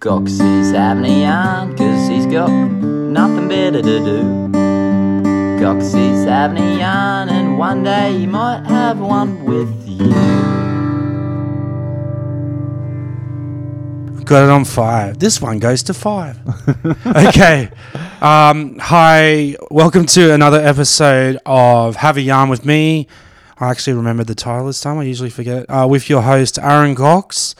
Goxie's having a yarn cause he's got nothing better to do. Goxie's having a yarn and one day he might have one with you. Got it on five. This one goes to five. okay. Um, hi. Welcome to another episode of Have a Yarn with me. I actually remembered the title this time. I usually forget. Uh, with your host, Aaron Cox.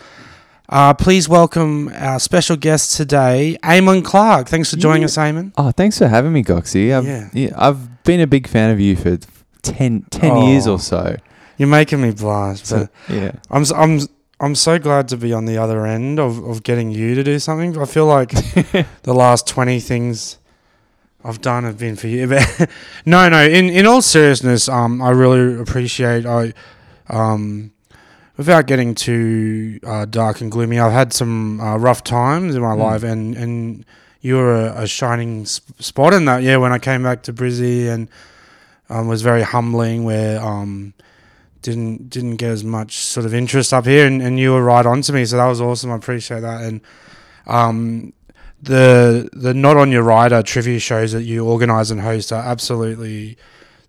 Uh, please welcome our special guest today, Aimon Clark. Thanks for joining Yeah. us, Aimon. Oh, thanks for having me, Goxie. I've, Yeah. yeah. I've been a big fan of you for 10, 10 years Oh. or so. You're making me blush. So, yeah. I'm, I'm, I'm so glad to be on the other end of, of getting you to do something. I feel like the last 20 things I've done have been for you. But no, no, in, in all seriousness, um, I really appreciate, I, um, without getting too uh, dark and gloomy, I've had some uh, rough times in my Mm. life and, and you were a, a shining sp- spot in that. Yeah, when I came back to Brizzy and um, was very humbling where, um, didn't didn't get as much sort of interest up here, and, and you were right on to me, so that was awesome. I appreciate that, and um, the the not on your rider trivia shows that you organise and host are absolutely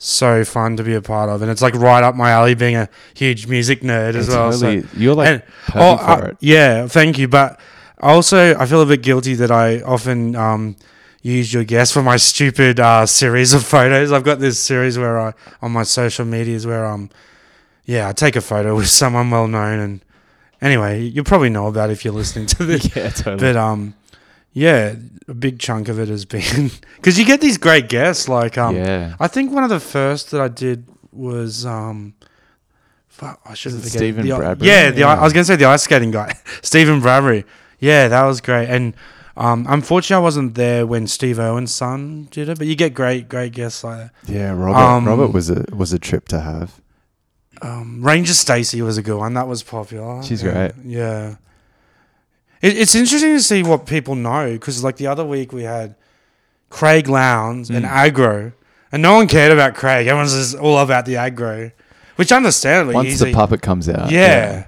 so fun to be a part of, and it's like right up my alley, being a huge music nerd as It's well. so- you're like and- oh, for uh, it. yeah, thank you, but also I feel a bit guilty that I often um, use your guests for my stupid uh, series of photos. I've got this series where I on my social medias where um yeah I take a photo with someone well known and anyway you probably know about it if you're listening to this. yeah, totally. But um, yeah, a big chunk of it has been because you get these great guests. Like um, yeah. I think one of the first that I did was um, fuck, I shouldn't forget Steven the, Bradbury? Yeah, the Yeah. I was gonna say the ice skating guy, Steven Bradbury. Yeah, that was great. And um, unfortunately, I wasn't there when Steve Irwin's son did it. But you get great, great guests like that. Yeah, Robert. Um, Robert was a was a trip to have. Um, Ranger Stacy was a good one. That was popular. She's yeah, great. Yeah. It, it's interesting to see what people know because, like, the other week we had Craig Lowndes and Mm. Agro, and no one cared about Craig. Everyone's just all about the Agro, which understandably Once he's the a- puppet comes out. yeah.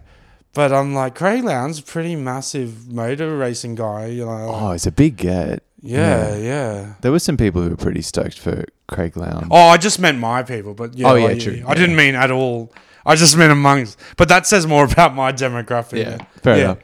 But I'm like Craig Lowndes, pretty massive motor racing guy. You know. Oh, it's a big get. yeah, yeah. There were some people who were pretty stoked for Craig Lowndes. Oh, I just meant my people, but yeah, Oh, yeah, like, true, I didn't mean at all. I just meant amongst, but that says more about my demographic. yeah, fair enough.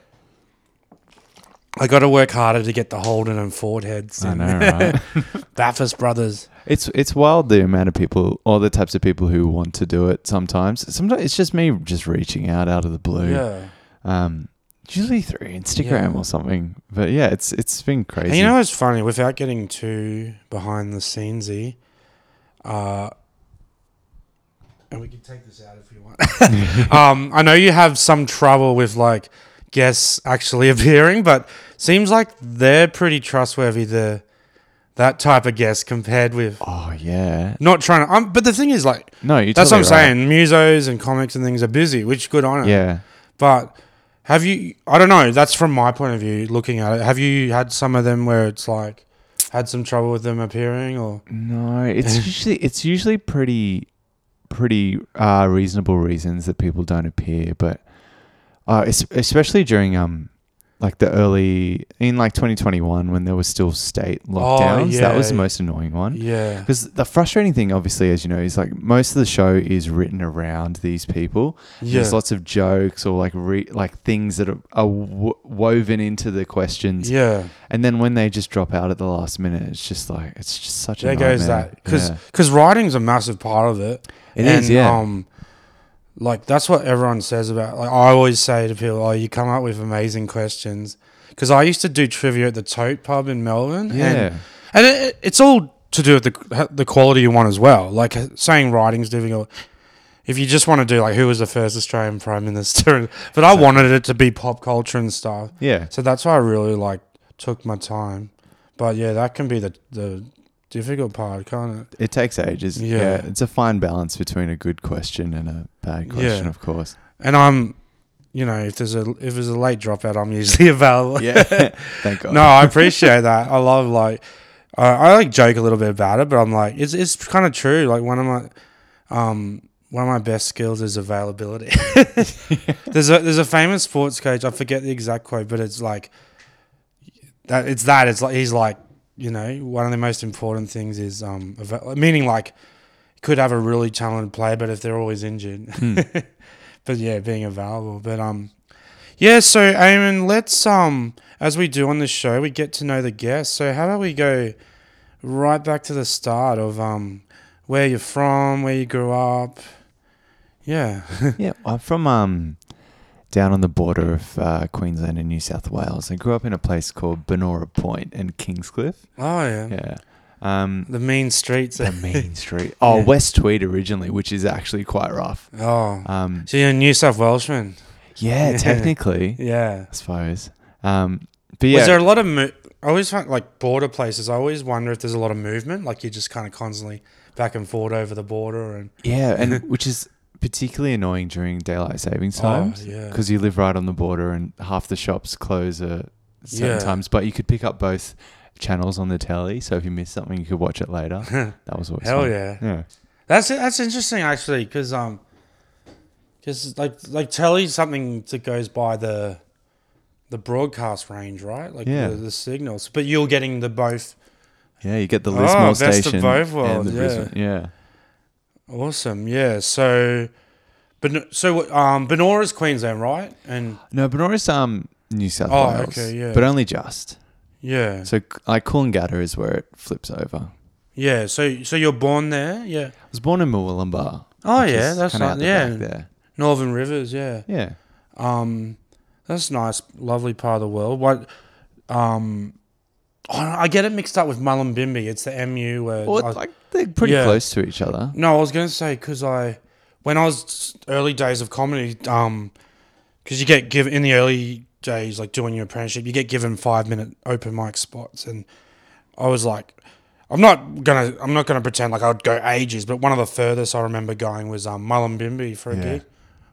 I got to work harder to get the Holden and Ford heads. I know, right? Bathurst brothers. It's it's wild the amount of people, all the types of people who want to do it. Sometimes, sometimes it's just me just reaching out out of the blue. Yeah. Um, usually through Instagram Yeah. or something. But yeah, it's it's been crazy. And you know it's funny? Without getting too behind the scenesy, uh, and we can take this out if you want. um, I know you have some trouble with like guests actually appearing, but seems like they're pretty trustworthy. The that type of guest compared with oh yeah, not trying to. Um, but the thing is, like no, you. that's what I'm saying. Musos and comics and things are busy, which good on it. Yeah, But have you? I don't know. That's from my point of view, looking at it. Have you had some of them where it's like had some trouble with them appearing, or no, it's usually it's usually pretty pretty uh, reasonable reasons that people don't appear, but uh, especially during um like the early in like 2021 when there was still state lockdowns. Oh, yeah. that was the Oh, most annoying one. yeah, Because the frustrating thing, obviously, as you know, is like most of the show is written around these people. yeah, There's lots of jokes or like re- like things that are, are w- woven into the questions, yeah? and then when they just drop out at the last minute, it's just like it's just such a There goes that because Yeah. because writing's a massive part of it. It and, is, yeah. Um, like that's what everyone says about. Like I always say to people, "Oh, you come up with amazing questions." Because I used to do trivia at the Tote Pub in Melbourne. yeah, and, and it, it's all to do with the the quality you want as well. Like uh, saying writing's difficult. If you just want to do like who was the first Australian prime minister, but I wanted it to be pop culture and stuff. yeah. So that's why I really like took my time. But yeah, that can be the the difficult part, can't it? It takes ages. Yeah. Yeah. it's a fine balance between a good question and a bad question, Yeah. of course. And I'm, you know, if there's a if there's a late dropout, I'm usually available. Yeah, thank God. no, I appreciate that. I love like, uh, I like joke a little bit about it, but I'm like, it's it's kind of true. Like one of my, um, one of my best skills is availability. there's a there's a famous sports coach. I forget the exact quote, but it's like that it's that it's like he's like you know one of the most important things is um meaning like could have a really talented player, but if they're always injured, but yeah, being available. But um, yeah. So Aimon, let's um as we do on the show, we get to know the guests. So how about we go right back to the start of um where you're from, where you grew up. Yeah. yeah, I'm from um down on the border of uh, Queensland and New South Wales. I grew up in a place called Banora Point and Kingscliff. Oh yeah. Yeah. Um, The mean streets. the main street. Oh, Yeah. West Tweed originally, which is actually quite rough. Oh. Um, So you're a New South Welshman. yeah, Yeah. technically, Yeah. I suppose. Um, but yeah, Was there a lot of? Mo- I always find like border places. I always wonder if there's a lot of movement. Like you're just kind of constantly back and forth over the border, and yeah, and which is particularly annoying during daylight savings oh times yeah, because you live right on the border and half the shops close at certain Yeah. times. But you could pick up both channels on the telly, so if you miss something, you could watch it later. That was always hell fun. yeah. Yeah. That's that's interesting actually, because um, because like like telly's something that goes by the the broadcast range, right? Like Yeah. the, the signals, but you're getting the both. Yeah, you get the Oh, Lismore of station. both and the yeah. Brisbane- yeah. Awesome, yeah. So, but so um, Banora's Queensland, right? And No, Banora's um New South Oh, Wales. okay, yeah. But only just. yeah, So like Coolangatta is where it flips over. yeah. So so you're born there, yeah. I was born in Murwillumbah. Oh yeah, that's not yeah. there. Northern Rivers, yeah. Yeah. Um, that's nice, lovely part of the world. What, um, I get it mixed up with Mullumbimby. It's the MU where. Well, I- it's like they're pretty yeah. close to each other. no, I was gonna say because I, when I was early days of comedy, um, because you get given in the early days, like doing your apprenticeship, you get given five minute open mic spots, and I was like. I'm not gonna. I'm not gonna pretend like I'd go ages, but one of the furthest I remember going was um, Mullumbimby for a Yeah. gig.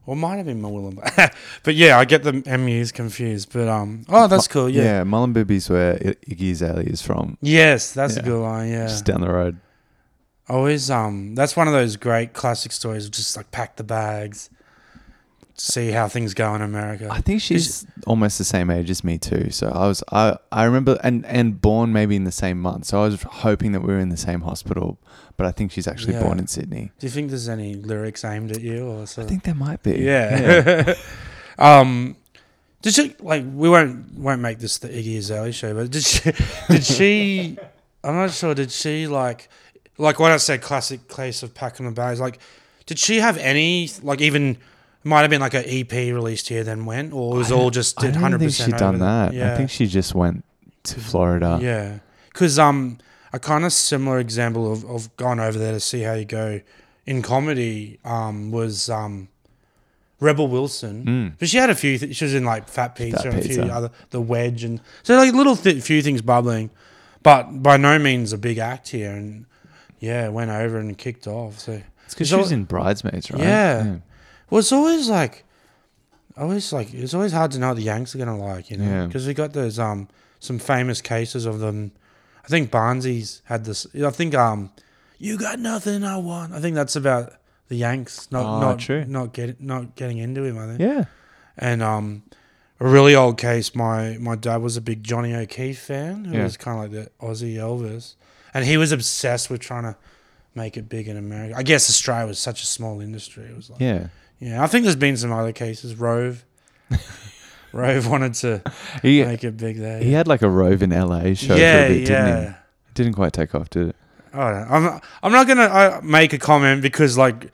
Or it might have been Murwillumbah. but yeah, I get the MUs confused. But um, oh, that's cool. Yeah. Yeah, Mullumbimby's where I- Iggy Azalea is from. Yes, that's a Yeah. good line. Yeah. Just down the road. Always um, that's one of those great classic stories of just like pack the bags, see how things go in America. I think she's almost the same age as me too. So I was I I remember and and born maybe in the same month. So I was hoping that we were in the same hospital, but I think she's actually Yeah. born in Sydney. Do you think there's any lyrics aimed at you or so? I think there might be. Yeah. um, did she like we won't won't make this the Iggy Azalea show, but did she did she? I'm not sure. Did she like like when I said classic case of packing the bags? Like, did she have any like even? Might have been like an EP released here, then went, or it was I all just I did don't hundred think percent. she'd done that. Yeah, I think she just went to Florida. yeah, because um, a kind of similar example of of going over there to see how you go in comedy um was um, Rebel Wilson. Mm. But she had a few. Th- she was in like Fat Pizza Fat and a few Pizza. other the Wedge and so like little th- few things bubbling, but by no means a big act here. And yeah, went over and kicked off. So It's because she was in Bridesmaids, right? Yeah. well, it's always like, always like it's always hard to know what the Yanks are gonna like, you know, Yeah. because we got those um some famous cases of them. I think Barnesy's had this. I think um, you got nothing I want. I think that's about the Yanks not Oh, not true. not get not getting into him. I think. Yeah. And um, a really old case. My my dad was a big Johnny O'Keefe fan, who Yeah. was kind of like the Aussie Elvis, and he was obsessed with trying to make it big in America. I guess Australia was such a small industry. It was like, yeah, Yeah. I think there's been some other cases. Rove, Rove wanted to He, make it big there. he had like a Rove in LA show yeah, for a bit, yeah. didn't he? Didn't quite take off, did it? I don't, I'm not, I'm not gonna uh, make a comment because like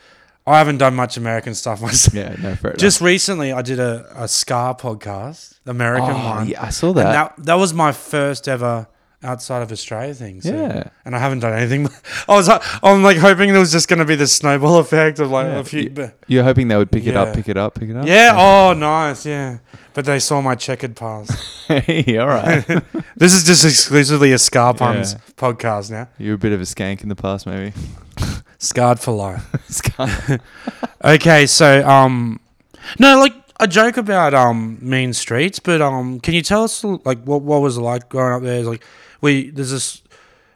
I haven't done much American stuff myself. Yeah, no, fair Just recently, I did a, a Scar podcast, American enough. Oh, one. Yeah, I saw And that. that that was my first ever outside of Australia thing. So, Yeah. and I haven't done anything. I was I'm like hoping there was just going to be the snowball effect of like Yeah. a few. You- but- You're hoping they would pick it up, pick it up, pick it up? yeah. Oh, nice. Yeah. But they saw my checkered past. hey, all right. this is just exclusively a Scar Puns Yeah. podcast now. You're a bit of a skank in the past, maybe. Scarred for life. Skank. Okay, so um, no, like a joke about um mean streets, but um, can you tell us like what what was it like growing up there? Like we there's this.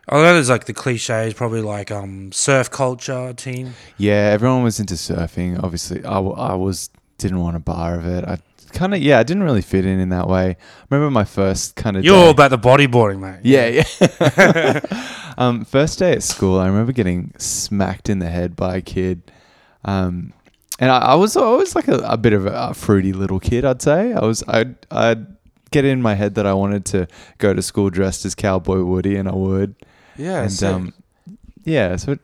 I know there's like the cliches, probably like um surf culture team. yeah, everyone was into surfing. Obviously, I, w- I was didn't want a bar of it. I kind of yeah, I didn't really fit in in that way. Remember my first kind of You're all about the bodyboarding, mate. yeah, yeah. um, first day at school, I remember getting smacked in the head by a kid. Um, and I, I was always like a, a bit of a, a fruity little kid, I'd say. I was, I'd, I'd get in my head that I wanted to go to school dressed as Cowboy Woody, and I would. Yeah. and sick. um, yeah, so it,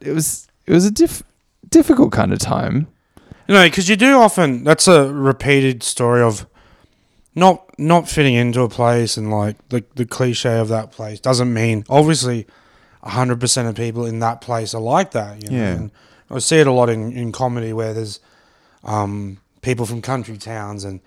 it was, it was a diff, difficult kind of time. You know, because you do often. That's a repeated story of not not fitting into a place, and like the the cliche of that place doesn't mean obviously hundred percent of people in that place are like that. You know? Yeah. And I see it a lot in, in comedy where there's um, people from country towns and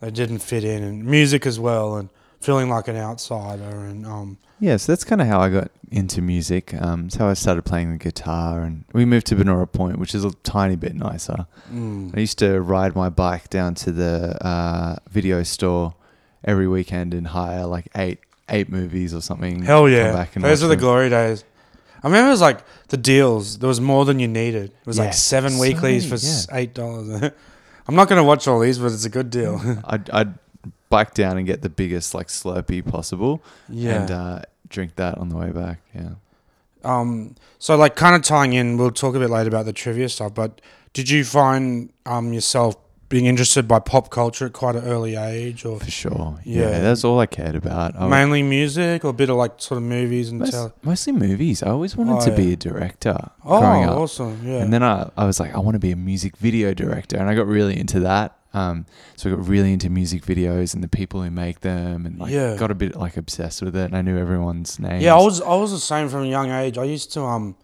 they didn't fit in, and music as well, and feeling like an outsider, and um, Yeah, so that's kind of how I got into music. Um, it's how I started playing the guitar, and we moved to Banora Point, which is a tiny bit nicer. mm, I used to ride my bike down to the uh, video store every weekend and hire like eight eight movies or something. hell yeah, those are the glory days. I remember it was like the deals. There was more than you needed. It was Yeah, like seven so weeklies many, for s eight dollars. I'm not going to watch all these, but it's a good deal. I'd, I'd bike down and get the biggest like Slurpee possible, yeah. and uh, drink that on the way back. Yeah. um. So like, kind of tying in. We'll talk a bit later about the trivia stuff. But did you find um yourself being interested by pop culture at quite an early age, or For sure. Yeah. Yeah, that's all I cared about. I mainly music, or a bit of like sort of movies and Most- tele- mostly movies. I always wanted Oh, to be a director Oh, growing up. awesome! Yeah. And then I, I was like, I want to be a music video director. And I got really into that. Um, so I got really into music videos and the people who make them and like Yeah. got a bit like obsessed with it. And I knew everyone's name. Yeah, I was I was the same from a young age. I used to um,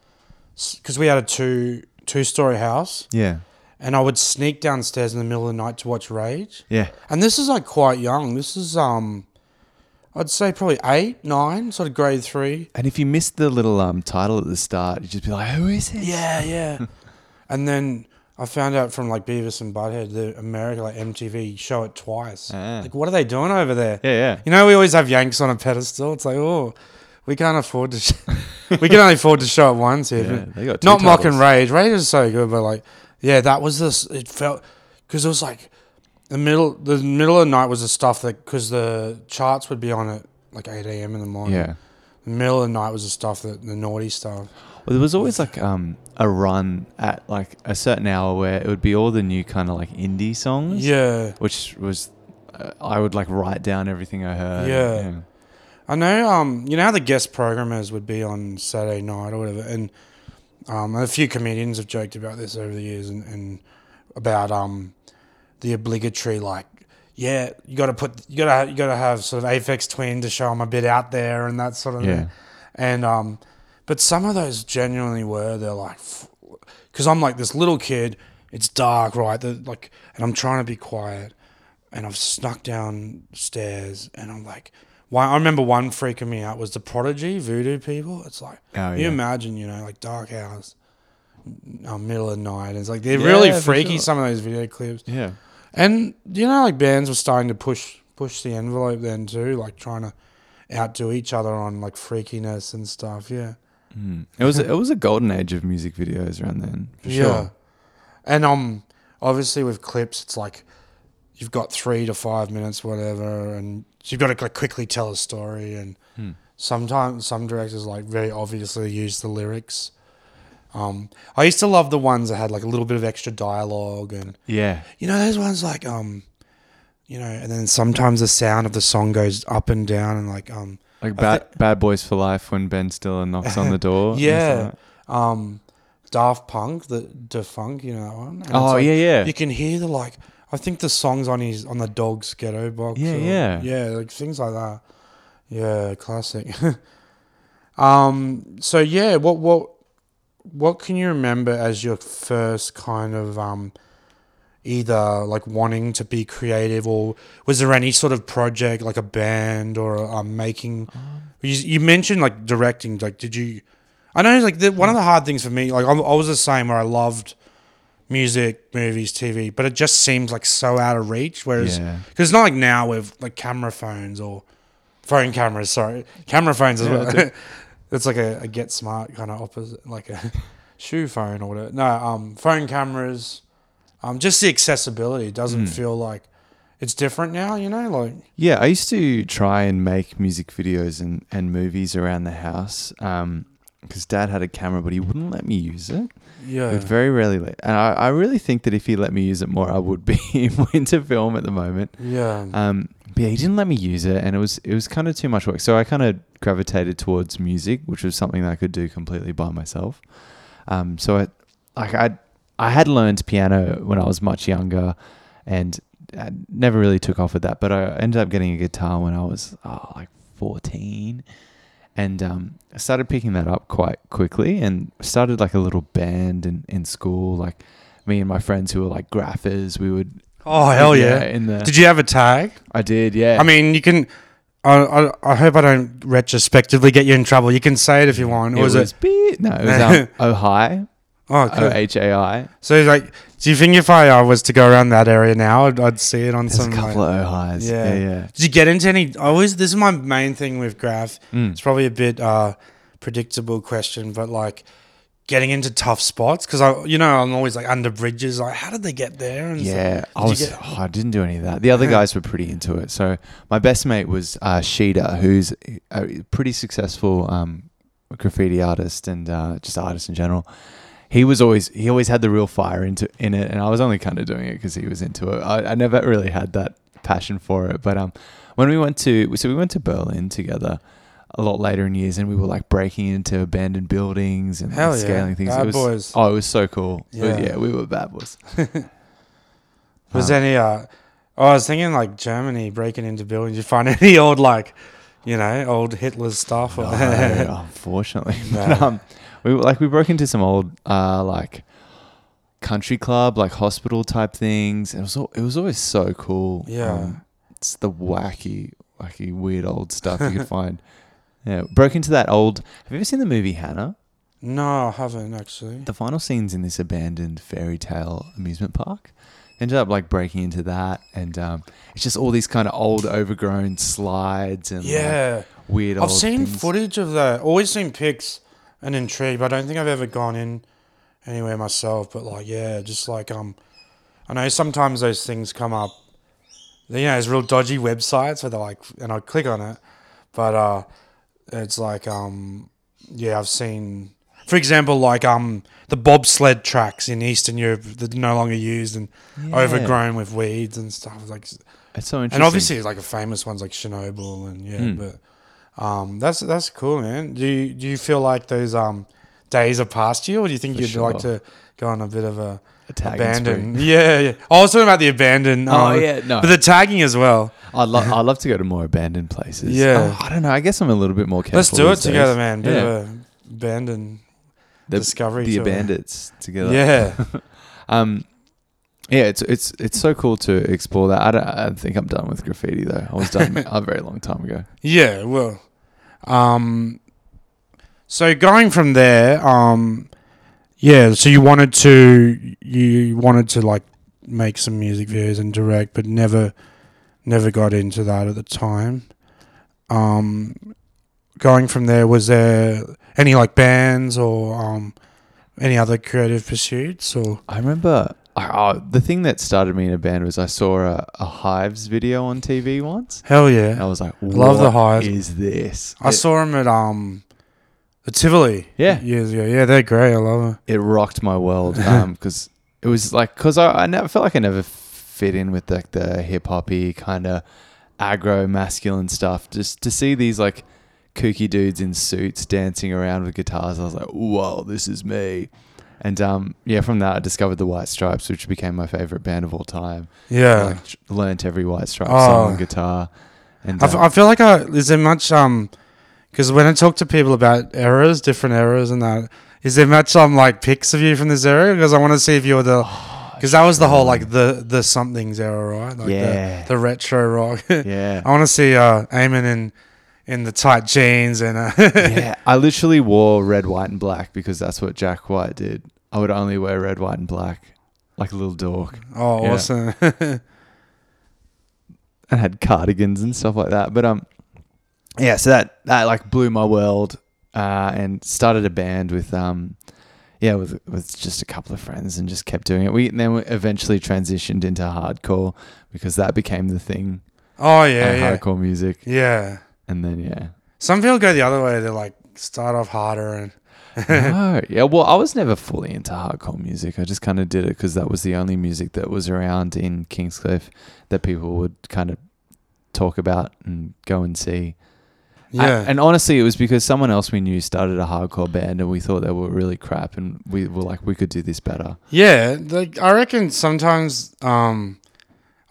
because we had a two two story house, Yeah. And I would sneak downstairs in the middle of the night to watch Rage. Yeah. And this is like quite young. This is um, I'd say probably eight, nine, sort of grade three. And if you missed the little um, title at the start, you'd just be like, who is it? Yeah, yeah. and then I found out from like Beavis and Butthead, the America like MTV show it twice. Ah. Like, what are they doing over there? Yeah, yeah. You know, we always have Yanks on a pedestal. It's like, oh, we can't afford to. Sh- we can only afford to show it once here. Yeah, they got two Not mock and rage. Rage is so good, but like, yeah, that was this. It felt because it was like the middle. The middle of the night was the stuff that because the charts would be on at like eight a.m. in the morning. Yeah. The middle of the night was the stuff that the naughty stuff. Well, there was always like um, a run at like a certain hour where it would be all the new kind of like indie songs. Yeah, Which was, uh, I would like write down everything I heard. Yeah. I know. Um, you know how the guest programmers would be on Saturday night or whatever, and um, a few comedians have joked about this over the years, and, and about um, the obligatory like, yeah, you got to put, you got to, you got to have sort of Aphex Twin to show I'm a bit out there and that sort of Yeah. thing, and um, but some of those genuinely were. They're like, because I'm like this little kid. It's dark, right? The, like, and I'm trying to be quiet, and I've snuck downstairs, and I'm like, why? I remember one freaking me out was the Prodigy Voodoo people. It's like, Oh, you yeah. imagine, you know, like dark hours, uh, middle of the night. It's like they're Yeah, really freaky. sure. Some of those video clips, Yeah. and you know, like bands were starting to push push the envelope then too, like trying to outdo each other on like freakiness and stuff. Yeah. Mm. It was it was a golden age of music videos around then. For Yeah. Sure. And um obviously with clips it's like you've got three to five minutes, whatever, and you've got to like quickly tell a story and Hmm. sometimes some directors like very obviously use the lyrics. Um I used to love the ones that had like a little bit of extra dialogue and Yeah. you know those ones like um you know, and then sometimes the sound of the song goes up and down and like um Like bad, bad Boys for Life when Ben Stiller knocks on the door. Yeah. stuff. um Daft Punk, the Da Funk, you know that one. And Oh like- yeah, yeah. you can hear the like I think the songs on his on the dog's ghetto box. Yeah, or- yeah. yeah, like things like that. Yeah, classic. um. So yeah, what what what can you remember as your first kind of um either like wanting to be creative or was there any sort of project like a band or um making you, you mentioned like directing like did you i know like the, one of the hard things for me like I, I was the same where i loved music movies tv but it just seems like so out of reach whereas Yeah. because it's not like now with like camera phones or phone cameras sorry camera phones as Yeah, well it's like a, a get smart kind of opposite like a shoe phone or whatever no um phone cameras um just the accessibility doesn't Mm. feel like it's different now. You know, like Yeah, I used to try and make music videos and, and movies around the house because dad had a camera, but he wouldn't let me use it. yeah, very rarely let. And I, I really think that if he let me use it more, I would be into film at the moment. yeah, Um, but yeah, he didn't let me use it, and it was it was kind of too much work. So I kind of gravitated towards music, which was something that I could do completely by myself. Um, so I like I I had learned piano when I was much younger, and I never really took off with that. But I ended up getting a guitar when I was oh, like fourteen, and um, I started picking that up quite quickly, and started like a little band in in school. Like me and my friends who were like graphers, we would. oh hell yeah. In the Did you have a tag? I did, yeah. I mean, you can. I, I, I hope I don't retrospectively get you in trouble. You can say it if you want. it was, is it? beep. No, it was um, oh hi, Oh, O cool. H A I. So, like, do you think if I uh, was to go around that area now, I'd, I'd see it on There's a some? couple like- of oh hi's. Yeah. Yeah, yeah. Did you get into any? I always. This is my main thing with graph. Mm. It's probably a bit uh, predictable question, but like getting into tough spots because I, you know, I'm always like under bridges. Like, how did they get there? And. Yeah, I Did you was. get- oh, I didn't do any of that. The other guys were pretty into it. So my best mate was uh, Sheeta, who's a pretty successful um, graffiti artist and uh, just artist in general. He was always he always had the real fire into in it, and I was only kind of doing it because he was into it. I, I never really had that passion for it. But um, when we went to so we went to Berlin together a lot later in years, and we were like breaking into abandoned buildings and Hell like, yeah. scaling things. Bad it was, boys. Oh, it was so cool. Yeah. Yeah, yeah we were bad boys. Was Um, any? Uh, oh, I was thinking like Germany breaking into buildings. You find any old like, you know, old Hitler's stuff? or- No, unfortunately. No. But, um, we like we broke into some old uh like country club, like hospital type things. It was al- it was always so cool. Yeah. Um, it's the wacky, wacky, weird old stuff you could find. Yeah, broke into that old. Have you ever seen the movie Hanna? no, I haven't actually. The final scenes in this abandoned fairy tale amusement park. Ended up like breaking into that, and um, it's just all these kind of old, overgrown slides and like, Yeah, weird. I've seen things. footage of that. Always seen pics and intrigued, but I don't think I've ever gone in anywhere myself. But like, yeah, just like um, I know sometimes those things come up. You know, there's real dodgy websites where they're like, and I click on it, but uh, it's like um, yeah, I've seen, for example, like um, the bobsled tracks in Eastern Europe that are no longer used and Yeah. overgrown with weeds and stuff. Like, It's so interesting. and obviously, like a famous ones like Chernobyl, and yeah, Mm. but um, that's that's cool, man. Do you do you feel like those um days are past you, or do you think For you'd like to go on a bit of a a abandon? Yeah, yeah. I was talking about the abandon. Oh um, yeah, no. but the tagging as well. I'd love I'd love to go to more abandoned places. Yeah. Oh, I don't know. I guess I'm a little bit more careful. Let's do it these days. together, man. Bit Yeah. of a abandon The, discovery. the bandits together. Yeah, Um. Yeah, it's it's it's so cool to explore that. I don't, I think I'm done with graffiti though. I was done a very long time ago. yeah. Well, um, so going from there, um, yeah. So you wanted to you wanted to like make some music videos and direct, but never never got into that at the time. Um, going from there, was there any like bands or um, any other creative pursuits or? I remember uh, the thing that started me in a band was I saw a, a Hives video on TV once. Hell And yeah! I was like, Love the Hives." Is this? I It- saw them at um, the Tivoli. Yeah. years ago. Yeah, they're great. I love them. it rocked my world because it was like because I, I never felt like I never fit in with like the hip hoppy kind of aggro masculine stuff. Just to see these like kooky dudes in suits dancing around with guitars, I was like, whoa, this is me. And um, yeah, from that I discovered the White Stripes, which became my favorite band of all time. Yeah. like tr- learnt every White Stripes Oh. song on guitar. And I, f- uh, I feel like I is there much um because when I talk to people about eras, different eras and that, is there much um like pics of you from this era? Because I want to see if you're the because that was the whole like the the somethings era, right? Like Yeah. the, the retro rock. yeah. I want to see uh Aimon in in the tight jeans and uh, yeah, I literally wore red, white, and black because that's what Jack White did. I would only wear red, white, and black, like a little dork, oh Yeah. awesome. and had cardigans and stuff like that. But um, yeah, so that that like blew my world, uh, and started a band with um, yeah, with with just a couple of friends and just kept doing it. We and then we eventually transitioned into hardcore because that became the thing. Oh yeah, uh, yeah, hardcore music, yeah. And then yeah. Some people go the other way. They like start off harder and no, yeah. Well, I was never fully into hardcore music. I just kind of did it because that was the only music that was around in Kingscliff that people would kind of talk about and go and see. yeah. A- and honestly, it was because someone else we knew started a hardcore band, and we thought they were really crap, and we were like, we could do this better. Yeah, like I reckon sometimes um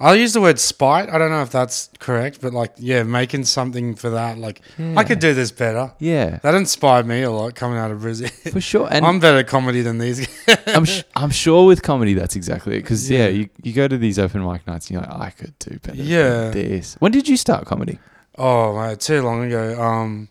I'll use the word spite. I don't know if that's correct, but like yeah, making something for that like I could do this better. Yeah, That inspired me a lot coming out of Brizzy. for sure. And I'm better at comedy than these guys. I'm sh- I'm sure with comedy that's exactly it. Because yeah. Yeah. you, you go to these open mic nights and you're like, I could do better. Yeah. than this. When did you start comedy? oh, mate, too long ago. Um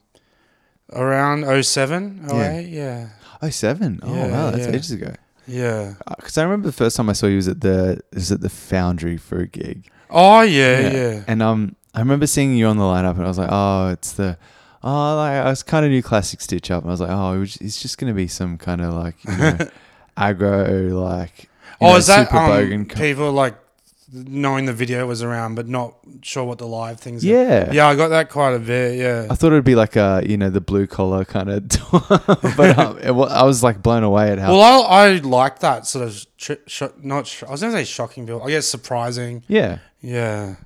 around 07, 08, yeah. Oh seven. Oh Yeah, wow, that's yeah. ages ago. Yeah. Because I remember the first time I saw you was at the was at the Foundry for a gig. Oh yeah, yeah. And um, I remember seeing you on the lineup, and I was like, oh, it's the. Oh, like, I was kind of new classic stitch up, and I was like, oh, it's just gonna be some kind of like you know, aggro, like. Oh, know, is that um, people like knowing the video was around but not sure what the live things are? Yeah. Yeah, I got that quite a bit, yeah. I thought it'd be like a, you know, the blue collar kind of, but um, it, I was like blown away at how. Well, I, I like that sort of tri- sho- not. Sh- I was gonna say shocking, people. I guess surprising. yeah, Yeah.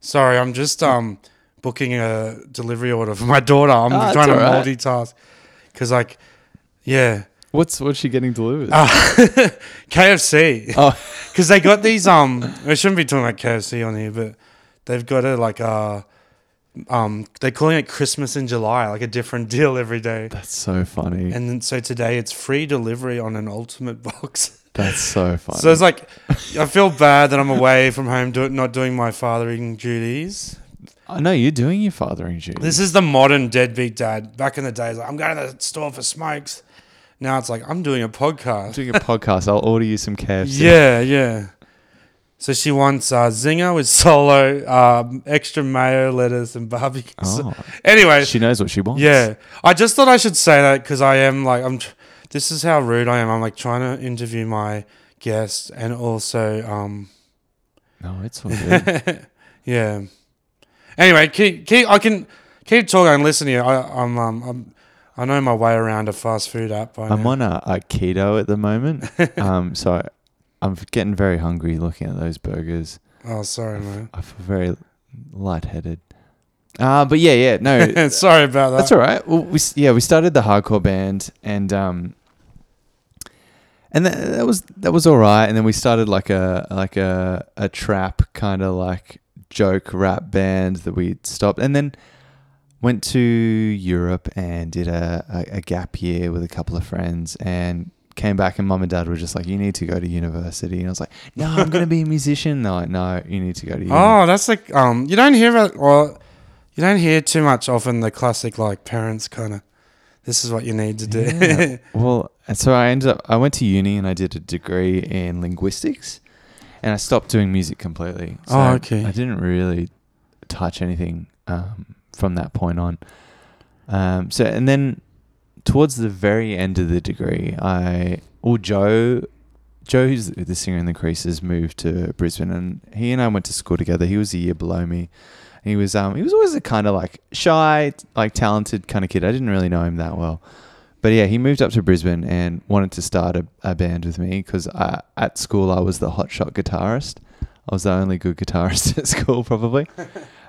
Sorry, I'm just um booking a delivery order for my daughter. I'm Ah, trying to right. multitask because, like, yeah, what's what's she getting delivered? uh, KFC oh, because they got these. Um, we shouldn't be talking about KFC on here, but they've got a like uh um they're calling it Christmas in July, like a different deal every day. that's so funny. And then, so today it's free delivery on an ultimate box. that's so funny. So it's like I feel bad that I'm away from home, do, not doing my fathering duties. I know you're doing your fathering duty. This is the modern deadbeat dad. Back in the days, like I'm going to the store for smokes. Now it's like I'm doing a podcast. doing a podcast. I'll order you some KFC. Yeah, yeah. So she wants uh, zinger with solo, um, extra mayo, lettuce, and barbecue. Oh, Anyway, she knows what she wants. yeah. I just thought I should say that because I am like I'm. Tr- this is how rude I am. I'm like trying to interview my guests and also um, No, it's all good. yeah. Anyway, keep keep. I can keep talking and listen to you. I, I'm um I'm, I know my way around a fast food app. By I'm on a, a keto at the moment, um, so I, I'm getting very hungry looking at those burgers. Oh, sorry, man. I feel very lightheaded. Uh, but yeah, yeah, no, sorry about that. That's all right. Well, we yeah we started the hardcore band and um and that, that was that was all right. And then we started like a like a a trap kind of like joke rap band that we stopped. And then went to Europe and did a, a, a gap year with a couple of friends and came back and mum and dad were just like, you need to go to university. And I was like, no, I'm going to be a musician. They're like, no, you need to go to uni. Oh, that's like um. You don't hear about well, you don't hear too much often the classic like parents kind of. This is what you need to do. Yeah. well, and so I ended up, I went to uni and I did a degree in linguistics and I stopped doing music completely. So Oh, okay. I didn't really touch anything um, from that point on. Um, so, and then towards the very end of the degree, I, well, Joe, Joe, who's the singer in the Creases, moved to Brisbane and he and I went to school together. He was a year below me. He was um he was always a kind of like shy, like talented kind of kid. I didn't really know him that well. But yeah, he moved up to Brisbane and wanted to start a, a band with me because at school I was the hotshot guitarist. I was the only good guitarist at school, probably.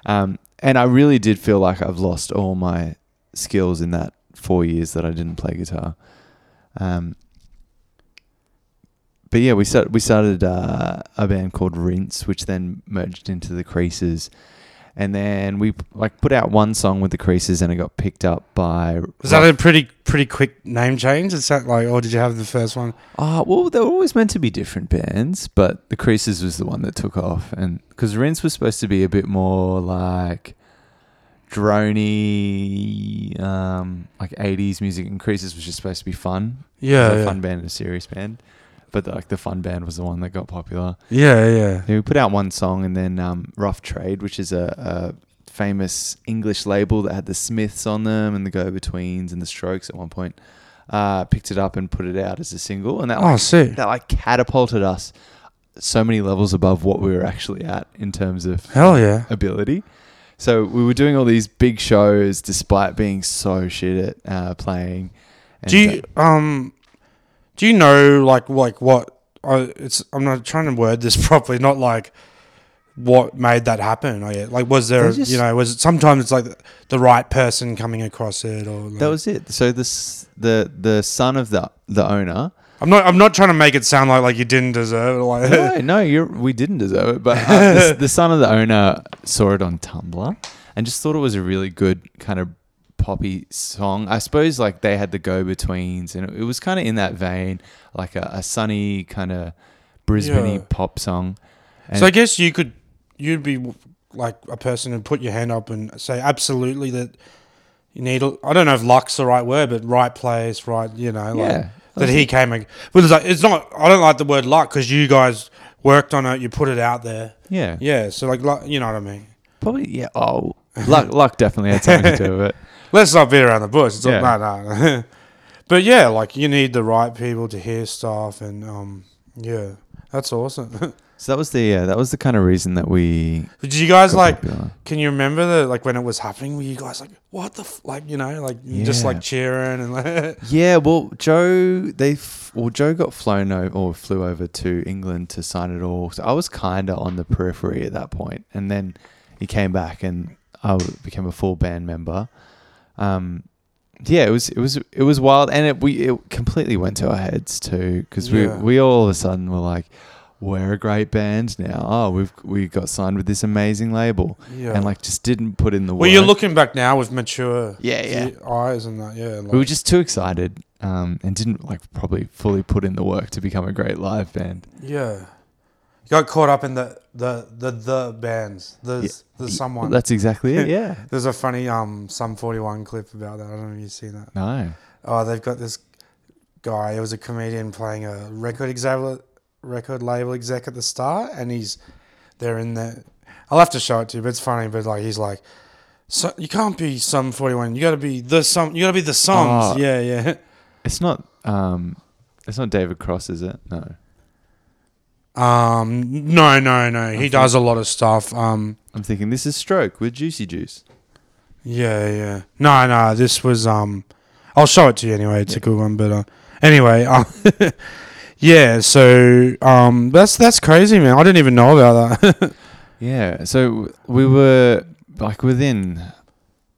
Um, and I really did feel like I've lost all my skills in that four years that I didn't play guitar. Um, but yeah, we started we started uh, a band called Rinse, which then merged into the Creases, and then we like put out one song with the Creases, and it got picked up by. Was that a pretty pretty quick name change? Is that like, or did you have the first one? Oh, well, they were always meant to be different bands, but the Creases was the one that took off, and because Rinse was supposed to be a bit more like drony, um, like '80s music, and Creases was just supposed to be fun. Yeah, a yeah. fun band and a serious band, but like the fun band was the one that got popular. yeah, yeah. Yeah, we put out one song, and then um, Rough Trade, which is a, a famous English label that had the Smiths on them and the Go Betweens and the Strokes at one point. uh, picked it up and put it out as a single, and that Oh, like, sick. that like catapulted us so many levels above what we were actually at in terms of Hell yeah. ability. So we were doing all these big shows despite being so shit at uh, playing. And Do you um do you know like like what I it's I'm not trying to word this properly, not like what made that happen. I like was there just- you know was it sometimes it's like the right person coming across it or like, that was it. So this the the son of the the owner. I'm not I'm not trying to make it sound like like you didn't deserve it like no, no, we didn't deserve it. But uh, the, the son of the owner saw it on Tumblr and just thought it was a really good kind of poppy song. I suppose like they had the go betweens, and it, was kind of in that vein, like a, a sunny kind of Brisbane Yeah. pop song. And So I guess you could you'd be like a person who'd put your hand up and say absolutely that you need I don't know if luck's the right word, but right place, right you know, like yeah, that he came. But it's like it's not. I don't like the word luck because you guys worked on it. You put it out there. yeah, Yeah. So like, you know what I mean. probably yeah. Oh, luck, luck definitely had something to do with it. Let's not beat around the bush. It's Yeah. all, no, no. but yeah, like you need the right people to hear stuff, and um, yeah, that's awesome. So that was the uh, that was the kind of reason that we Did you guys like? popular. Can you remember the like when it was happening? Were you guys like, what the f-? like? You know, like you just like cheering and like. Yeah, well, Joe, they f- well, Joe got flown over or flew over to England to sign it all. So I was kind of on the periphery at that point, and then he came back, and I became a full band member. Um, yeah, it was it was it was wild, and it we it completely went to our heads too because Yeah. we we all of a sudden were like, we're a great band now. Oh, we've we got signed with this amazing label, yeah. and like just didn't put in the work. well, you're looking back now with mature Yeah, yeah. eyes and that. Yeah. Like, We were just too excited um, and didn't like probably fully put in the work to become a great live band. Yeah. Got caught up in the the the, the bands. There's there's someone. That's exactly it. Yeah. there's a funny um Sum 41 clip about that. I don't know if you've seen that. No. Oh, they've got this guy. It was a comedian playing a record exec, record label exec at the start, and he's they're in the. I'll have to show it to you, but it's funny. But like he's like, so you can't be Sum 41. You got to be the Sum. You got to be the Sums. Oh. Yeah, yeah. It's not. Um, it's not David Cross, is it? No. Um, no, no, no. He does a lot of stuff. Um. I'm thinking this is Stroke with Juicy Juice. Yeah, yeah. No, no, this was um I'll show it to you anyway. It's a good one, but uh, anyway, uh, yeah, so um that's that's crazy, man. I didn't even know about that. Yeah. So we were like within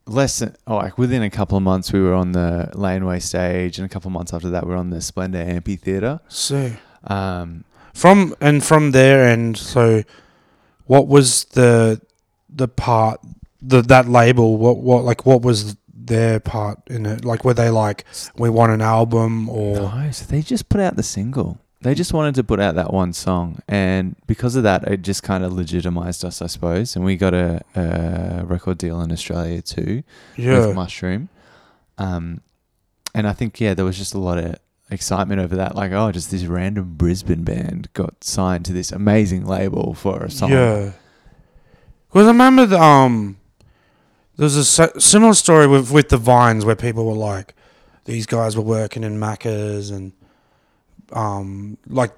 less than, oh, like within a couple of months, we were on the Laneway stage, and a couple of months after that, we were on the Splendor Amphitheater. so Um, from and from there and so what was the the part the that label what what like what was their part in it like were they like we want an album or No, so they just put out the single. They just wanted to put out that one song, and because of that, it just kind of legitimized us, I suppose. And we got a, a record deal in Australia too yeah with Mushroom. Um, and I think yeah, there was just a lot of excitement over that. Like, oh, just this random Brisbane band got signed to this amazing label for a song. Yeah. Because I remember the, um, there was a similar story with with the vines where people were like, these guys were working in Macca's and, um, like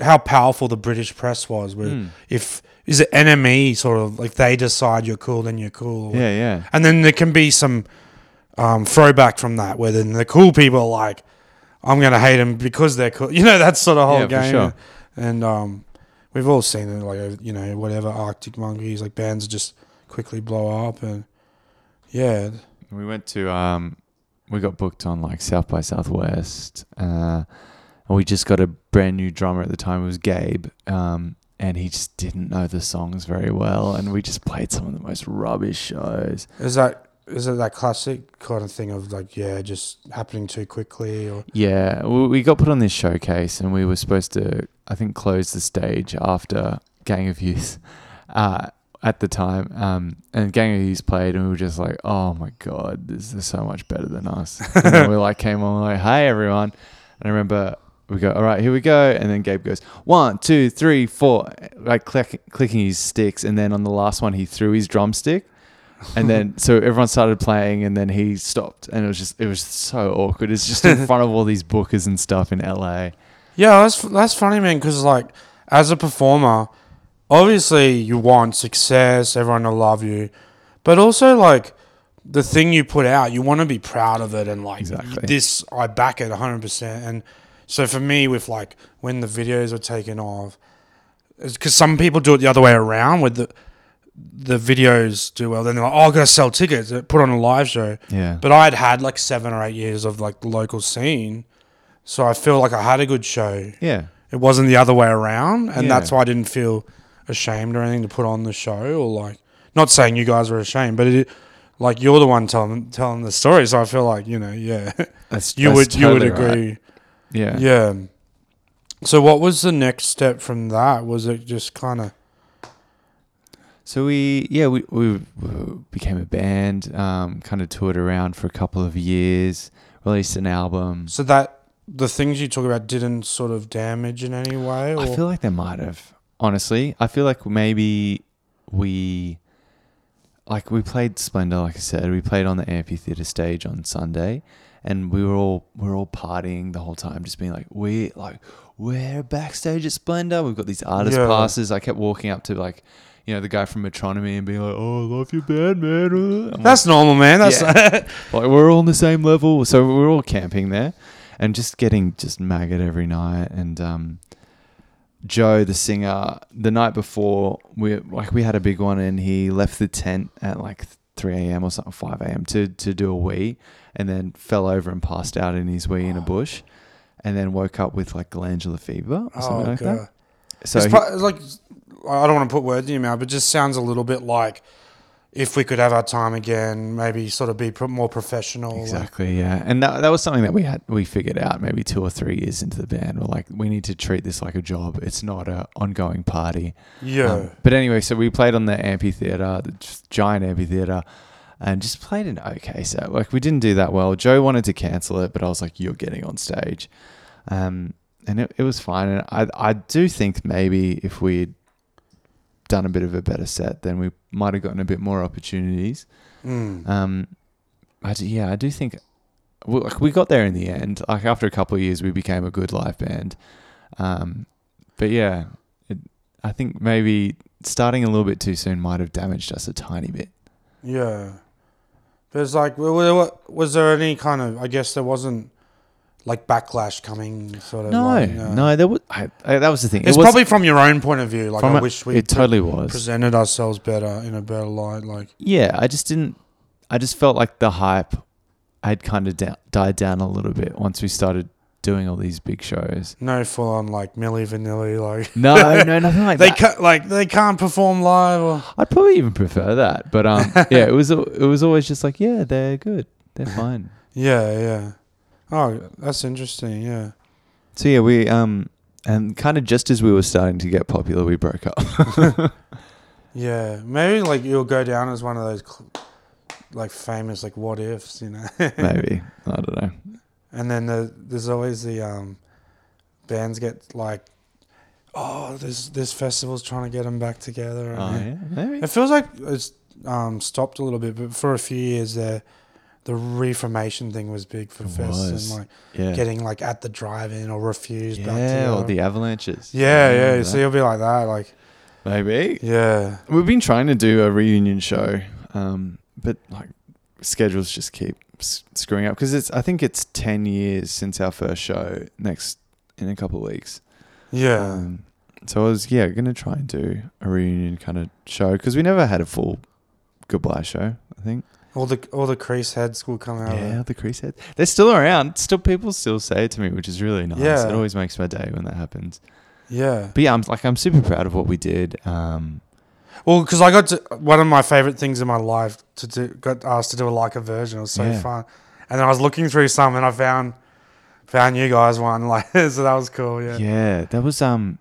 how powerful the British press was. Where Mm. if is it NME sort of like they decide you're cool, then you're cool. yeah, yeah. And then there can be some um, throwback from that where then the cool people are like, I'm gonna hate them because they're cool. You know that sort of whole Yeah, game. sure. And um, we've all seen it, like you know, whatever Arctic Monkeys, like bands just quickly blow up, and yeah, We went to um, we got booked on like South by Southwest, uh, and we just got a brand new drummer at the time. It was Gabe, um, and he just didn't know the songs very well, and we just played some of the most rubbish shows. is that is it that classic kind of thing of like yeah, just happening too quickly, or? Yeah, we got put on this showcase, and we were supposed to, I think, close the stage after Gang of Youth. Uh, at the time, um, and Gang of Youth played, and we were just like, "Oh my god, this is so much better than us." and then we like came on, like, "Hey everyone," and I remember we go, "All right, here we go," and then Gabe goes, "One, two, three, four, like click, clicking his sticks, and then on the last one he threw his drumstick, and then so everyone started playing, and then he stopped, and it was just it was so awkward. It's just in front of all these bookers and stuff in LA. Yeah, that's that's funny, man. Because like, as a performer, obviously you want success, everyone to love you, but also like the thing you put out, you want to be proud of it, and like Exactly. this, I back it hundred percent. And so for me, with like when the videos are taken off, because some people do it the other way around, with the the videos do well, then they're like, oh, I gotta sell tickets, put on a live show. Yeah, But I had had like seven or eight years of like the local scene, so I feel like I had a good show. yeah, It wasn't the other way around, and Yeah. that's why I didn't feel ashamed or anything to put on the show or like. Not saying you guys were ashamed, but it, like you're the one telling telling the story, so I feel like you know, yeah, that's you that's would you would totally right. agree, Yeah, yeah. So what was the next step from that? Was it just kind of So we, yeah, we, we became a band, um, kind of toured around for a couple of years, released an album. so that the things you talk about didn't sort of damage in any way? Or? I feel like they might have. Honestly, I feel like maybe we, like we played Splendour, like I said, we played on the amphitheater stage on Sunday, and we were all we were all partying the whole time, just being like, we like we're backstage at Splendour. We've got these artist Yeah. passes. I kept walking up to like, you know, the guy from Metronomy and being like, oh, I love your band, man. I'm like, That's normal, man. That's like we're all on the same level, so we're all camping there, and just getting just maggot every night. And um, Joe, the singer, the night before we like we had a big one, and he left the tent at like three a.m. or something, five a.m. to to do a wee, and then fell over and passed out in his wee in a bush, and then woke up with like glandular fever or something oh like god. that. So he- pro- it's like I don't want to put words in your mouth, but it just sounds a little bit like if we could have our time again, maybe sort of be more professional. Exactly, yeah, and that, that was something that we had we figured out maybe two or three years into the band. We're like, we need to treat this like a job. It's not an ongoing party. yeah. Um, but anyway, so we played on the amphitheater, the giant amphitheater, and just played an okay set. Like we didn't do that well. Joe wanted to cancel it, but I was like, "You're getting on stage," um, and it, it was fine. And I I do think maybe if we'd done a bit of a better set, then we might have gotten a bit more opportunities. Mm. Um, I do, yeah, I do think we, like we got there in the end. Like after a couple of years, we became a good live band. Um, but yeah, it, I think maybe starting a little bit too soon might have damaged us a tiny bit. Yeah. There's like, wa- wa- wa- was there any kind of? I guess there wasn't like backlash coming, sort of. No, like, no, there was. I, I, that was the thing. It's it was, probably from your own point of view. Like, I a- wish we it totally was. presented ourselves better in a better light. Like, yeah, I just didn't. I just felt like the hype had kind of da- died down a little bit once we started doing all these big shows. no full on like Milli Vanilli. Like, No, no, nothing like they that. can't like they can't perform live. Or, I'd probably even prefer that, but um, yeah, it was it was always just like, yeah, they're good, they're fine. yeah, yeah. Oh, that's interesting. Yeah. So yeah, we um, and kind of just as we were starting to get popular, we broke up. Yeah, maybe like you'll go down as one of those cl- like famous like what ifs, you know. Maybe I don't know. and then the, there's always the um, bands get like, oh, this this festival's trying to get them back together. Oh yeah, maybe. It feels like it's um, stopped a little bit, but for a few years there, the reformation thing was big for It fests was. and like Yeah, getting like at the drive-in or refused back yeah, or the avalanches. yeah, yeah. So you'll be like that, like maybe. yeah. We've been trying to do a reunion show, um, but like schedules just keep s- screwing up because it's. I think it's ten years since our first show. Next in a couple of weeks. Yeah. Um, so I was yeah gonna try and do a reunion kind of show because we never had a full goodbye show. I think. All the all the crease heads will come out. Yeah, the crease heads. They're still around. Still, people still say it to me, which is really nice. Yeah. It always makes my day when that happens. Yeah. But yeah, I'm like I'm super proud of what we did. Um, Well, because I got to one of my favorite things in my life to do. Got asked to do a like a version. It was so Yeah. fun. And then I was looking through some, and I found found you guys one. Like, so that was cool. yeah. Yeah. that was um,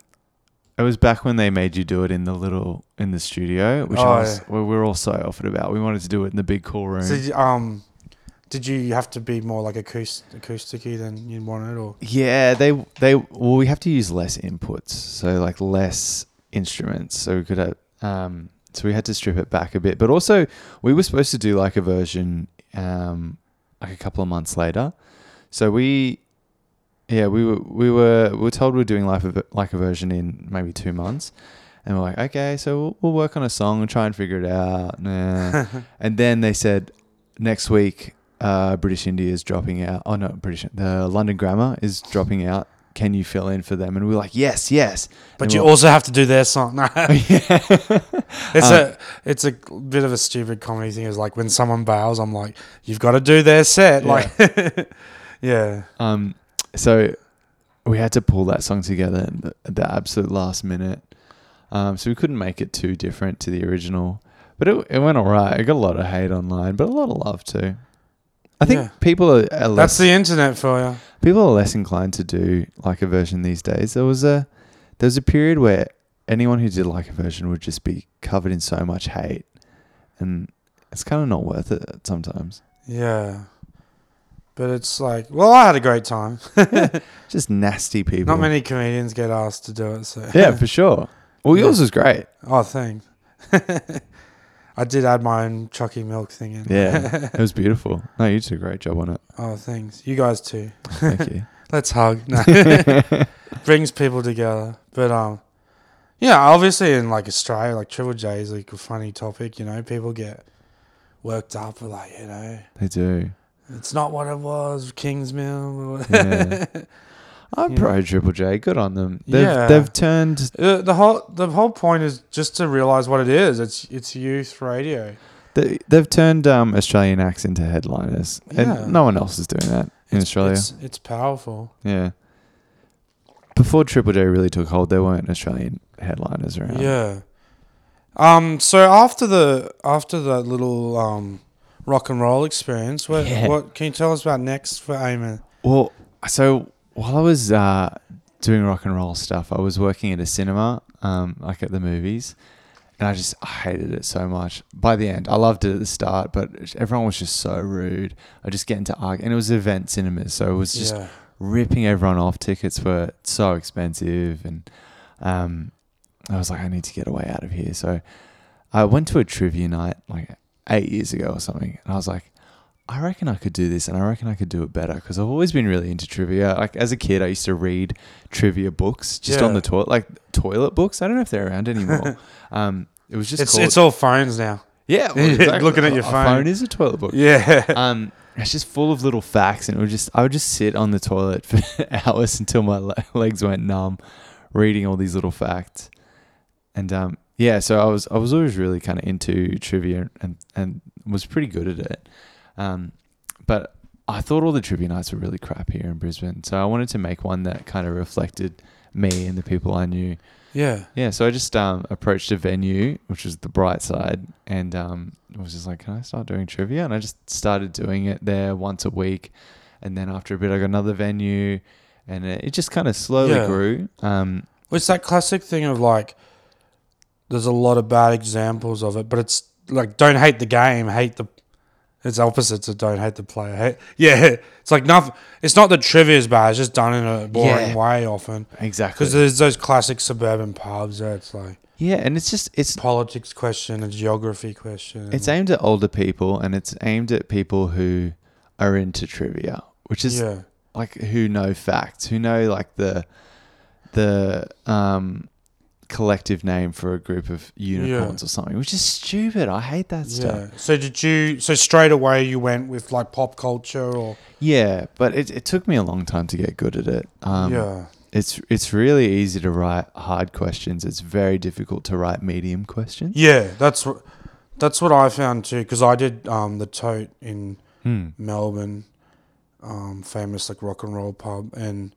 it was back when they made you do it in the little in the studio, which Oh, I was yeah. we we were all so offered about. We wanted to do it in the big cool room. So, did you- um, did you have to be more like acoust- acousticy than you wanted, or Yeah, they they well, we have to use less inputs, so like less instruments, so we could have um so we had to strip it back a bit. But also, we were supposed to do like a version um, like a couple of months later. So we, yeah, we were we were we were told we are doing like a like a version in maybe two months, and we're like, okay, so we'll, we'll work on a song and try and figure it out. Nah. and then they said next week, uh, British India is dropping out. Oh no, British the London Grammar is dropping out. Can you fill in for them? And we are like, yes, yes. But And you also have to do their song. No. it's Um, a it's a bit of a stupid comedy thing. Is like when someone bails, I'm like, you've got to do their set. Yeah. Like, yeah, Um, so we had to pull that song together at the, at the absolute last minute. Um, so we couldn't make it too different to the original, but it, it went all right. I got a lot of hate online, but a lot of love too. I think Yeah. people are, are less that's the internet for you. people are less inclined to do like a version these days. There was a there was a period where anyone who did like a version would just be covered in so much hate, and it's kind of not worth it sometimes. Yeah, but it's like, well, I had a great time. Just nasty people. Not many comedians get asked to do it. So Yeah, for sure. Well, yours was great. oh, thanks. I did add my own chalky milk thing in. Yeah, it was beautiful. No, you did a great job on it. oh, thanks. You guys too. Thank you. Let's hug. No. Brings people together. But um, yeah, obviously in like Australia, like Triple J is like a funny topic. You know, people get worked up with like you know, They do. It's not what it was, Kingsmill. Yeah. I'm Yeah. pro Triple J. Good on them. They've, Yeah. they've turned. Uh, the whole the whole point is just to realize what it is. It's it's youth radio. They, they've turned um, Australian acts into headliners, Yeah. and no one else is doing that in It's- Australia. It's, it's powerful. Yeah. Before Triple J really took hold, there weren't Australian headliners around. Yeah. Um. So after the after that little um rock and roll experience, what Yeah. what can you tell us about next for Aimon? Well, so while I was uh, doing rock and roll stuff, I was working at a cinema, um, like at the movies, and I just I hated it so much. By the end, I loved it at the start, but everyone was just so rude. I just get into argue, and it was event cinemas, so it was just yeah. ripping everyone off. Tickets were so expensive, and um, I was like, I need to get away out of here. So I went to a trivia night like eight years ago or something, and I was like, I reckon I could do this, and I reckon I could do it better because I've always been really into trivia. Like as a kid, I used to read trivia books just on the toilet, like toilet books. I don't know if they're around anymore. um, it was just It's called, it's all phones now. yeah, well, exactly. looking at your A phone. phone is a toilet book Yeah. um, it's just full of little facts, and it would just I would just sit on the toilet for hours until my le- legs went numb, reading all these little facts, and um, yeah, so I was I was always really kind of into trivia and and was pretty good at it, um, but I thought all the trivia nights were really crap here in Brisbane, so I wanted to make one that kind of reflected me and the people I knew. yeah. Yeah, so I just um, approached a venue, which was the Brightside, and um, was just like, "Can I start doing trivia?" And I just started doing it there once a week, and then after a bit, I got another venue, and it, it just kind of slowly Yeah. grew. Um, It's that classic thing of like, there's a lot of bad examples of it, but it's like don't hate the game, hate the. It's opposites of don't hate the player. Hate, yeah, it's like nothing. It's not that trivia is bad. It's just done in a boring Yeah. way often. exactly. Because there's those classic suburban pubs where it's like yeah, and it's just it's politics question, a geography question. it's aimed at older people, and it's aimed at people who are into trivia, which is yeah, like who know facts, who know like the the um collective name for a group of unicorns or something, which is stupid. I hate that stuff. yeah. So did you? So straight away you went with like pop culture or Yeah, but it, it took me a long time to get good at it. Um, yeah, It's it's really easy to write hard questions. It's very difficult to write medium questions. yeah. That's what that's what I found too. Because I did um the tote in Hmm. Melbourne, um, famous like rock and roll pub, and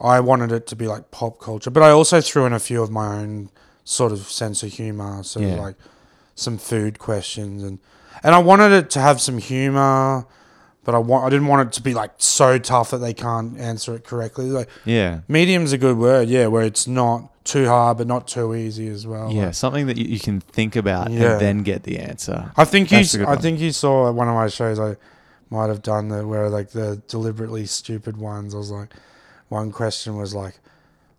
I wanted it to be like pop culture, but I also threw in a few of my own sort of sense of humor, so Yeah. like some food questions, and and I wanted it to have some humor, but I want I didn't want it to be like so tough that they can't answer it correctly. Like Yeah. medium's a good word, yeah, where it's not too hard but not too easy as well. Yeah, Like, something that you, you can think about Yeah. and then get the answer. I think That's you. I one. think you saw at one of my shows. I might have done the where like the deliberately stupid ones. I was like, one question was like,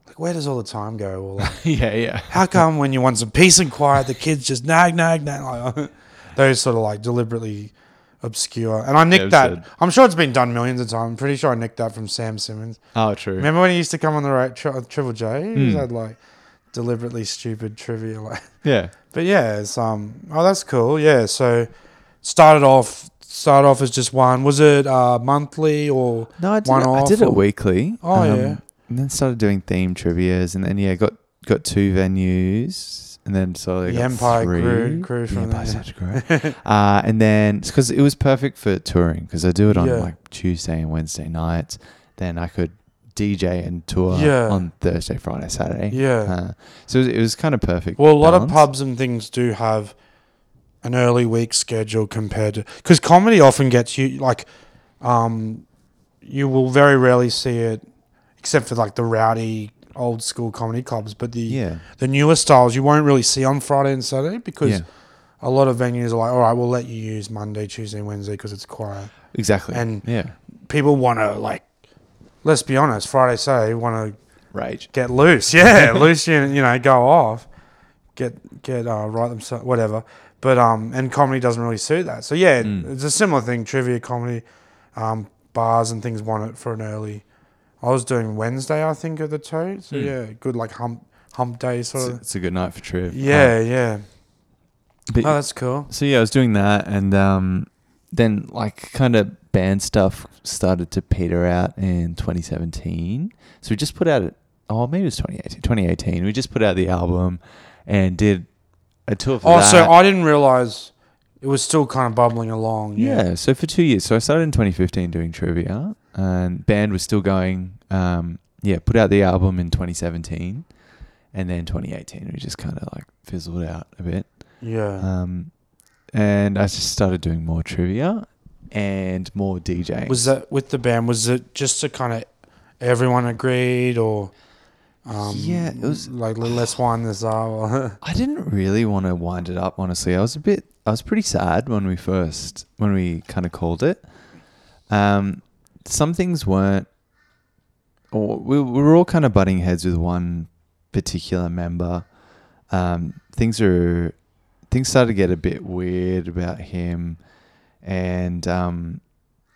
like where does all the time go? Or like, yeah, yeah. how come when you want some peace and quiet, the kids just nag, nag, nag? Like, those sort of like deliberately obscure. And I nicked Yeah, that. absurd. I'm sure it's been done millions of times. I'm pretty sure I nicked that from Sam Simmons. Oh, true. Remember when he used to come on the right tri- Triple J? He Hmm. had like deliberately stupid trivia. Like, Yeah. but yeah, it's um. Oh, that's cool. Yeah. So started off started off as just one. Was it uh monthly or? No, I did, One it, I did it weekly. Um, Oh, yeah. And then started doing theme trivias, and then yeah, got got two venues, and then so The got Empire three. grew- grew The Empire there. started to grow. uh, and then because it was perfect for touring, because I do it on Yeah. like Tuesday and Wednesday nights. Then I could DJ and tour Yeah. on Thursday, Friday, Saturday. Yeah. Uh, so it was, it was kind of perfect. Well, a lot of pubs and things do have an early week schedule compared to because comedy often gets you like, um, you will very rarely see it, except for like the rowdy old school comedy clubs. But the Yeah. the newer styles you won't really see on Friday and Saturday because Yeah. a lot of venues are like, all right, we'll let you use Monday, Tuesday, and Wednesday because it's quiet. Exactly. And- yeah. People want to like, let's be honest, Friday, Saturday want to Rage. get loose. Yeah, loose. You, you know, go off, get get uh, write themselves whatever. But um, and comedy doesn't really suit that. So yeah, Mm. it's a similar thing. Trivia, comedy, um, bars and things want it for an early. I was doing Wednesday, I think, at the Tote. So Mm. yeah, good like hump hump day It's, sort of. it's a good night for trip. Yeah, yeah. But Oh, that's cool. So yeah, I was doing that, and um, then like kind of band stuff started to peter out in 2017. So we just put out, oh maybe it was 2018. 2018, we just put out the album and did for Oh, that. so I didn't realize it was still kind of bubbling along. yeah. Yeah. so for two years. So I started in 2015 doing trivia, and band was still going. Um, yeah, put out the album in 2017, and then 2018 we just kind of like fizzled out a bit. Yeah. Um, and I just started doing more trivia and more DJing. Was that with the band? Was it just to kind of everyone agreed, or um, Yeah, it was- like let's wind this up. I didn't really want to wind it up, honestly. I was a bit, I was pretty sad when we first, when we kind of called it. Um, some things weren't, or we, we were all kind of butting heads with one particular member. Um, things are, things started to get a bit weird about him, and um,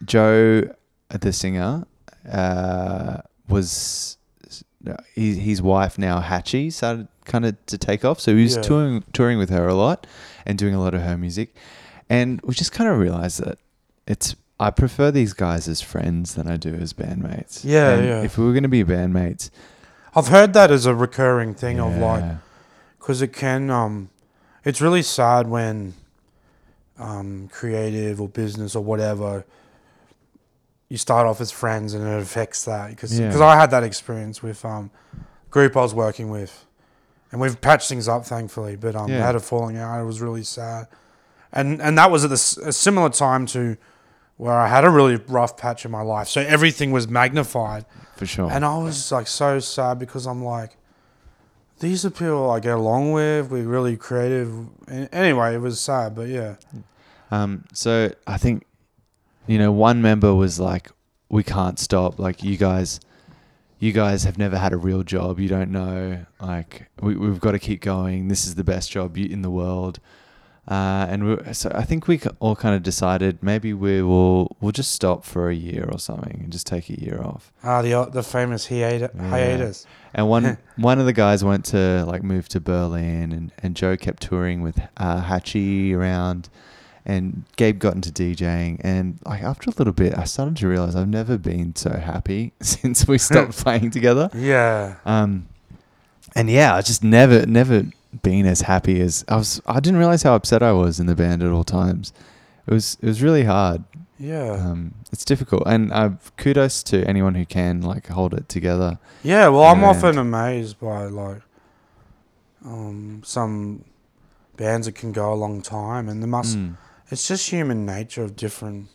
Joe, the singer, uh, was his, his wife now Hatchie started kind of to take off. So he was Yeah. touring touring with her a lot and doing a lot of her music, and we just kind of realized that it's. I prefer these guys as friends than I do as bandmates. Yeah, And yeah. If we were going to be bandmates, I've heard that as a recurring thing of like because it can um, it's really sad when um, creative or business or whatever you start off as friends and it affects that because Yeah. I had that experience with um group I was working with and we've patched things up thankfully but um Yeah. had a falling out it was really sad and and that was at a, s- a similar time to where I had a really rough patch in my life so everything was magnified for sure. and I was like so sad because I'm like, these are people I get along with. We're really creative. And anyway, it was sad, but yeah. Um, so I think, you know, one member was like, "We can't stop. Like you guys, you guys have never had a real job. You don't know. Like we, we've got to keep going. This is the best job in the world." Uh, and we, so I think we all kind of decided maybe we will we'll just stop for a year or something and just take a year off. Ah, the the famous hiatus. Yeah. hiatus. And one one of the guys went to like move to Berlin, and, and Joe kept touring with uh, Hatchie around, and Gabe got into DJing. And like after a little bit, I started to realize I've never been so happy since we stopped playing together. Yeah. Um, and yeah, I just never never been as happy as I was. I didn't realize how upset I was in the band at all times. It was it was really hard. Yeah. Um, it's difficult, and uh, kudos to anyone who can like hold it together. yeah. Well, I'm often amazed by like um, some bands that can go a long time, and there must. Mm. It's just human nature of different.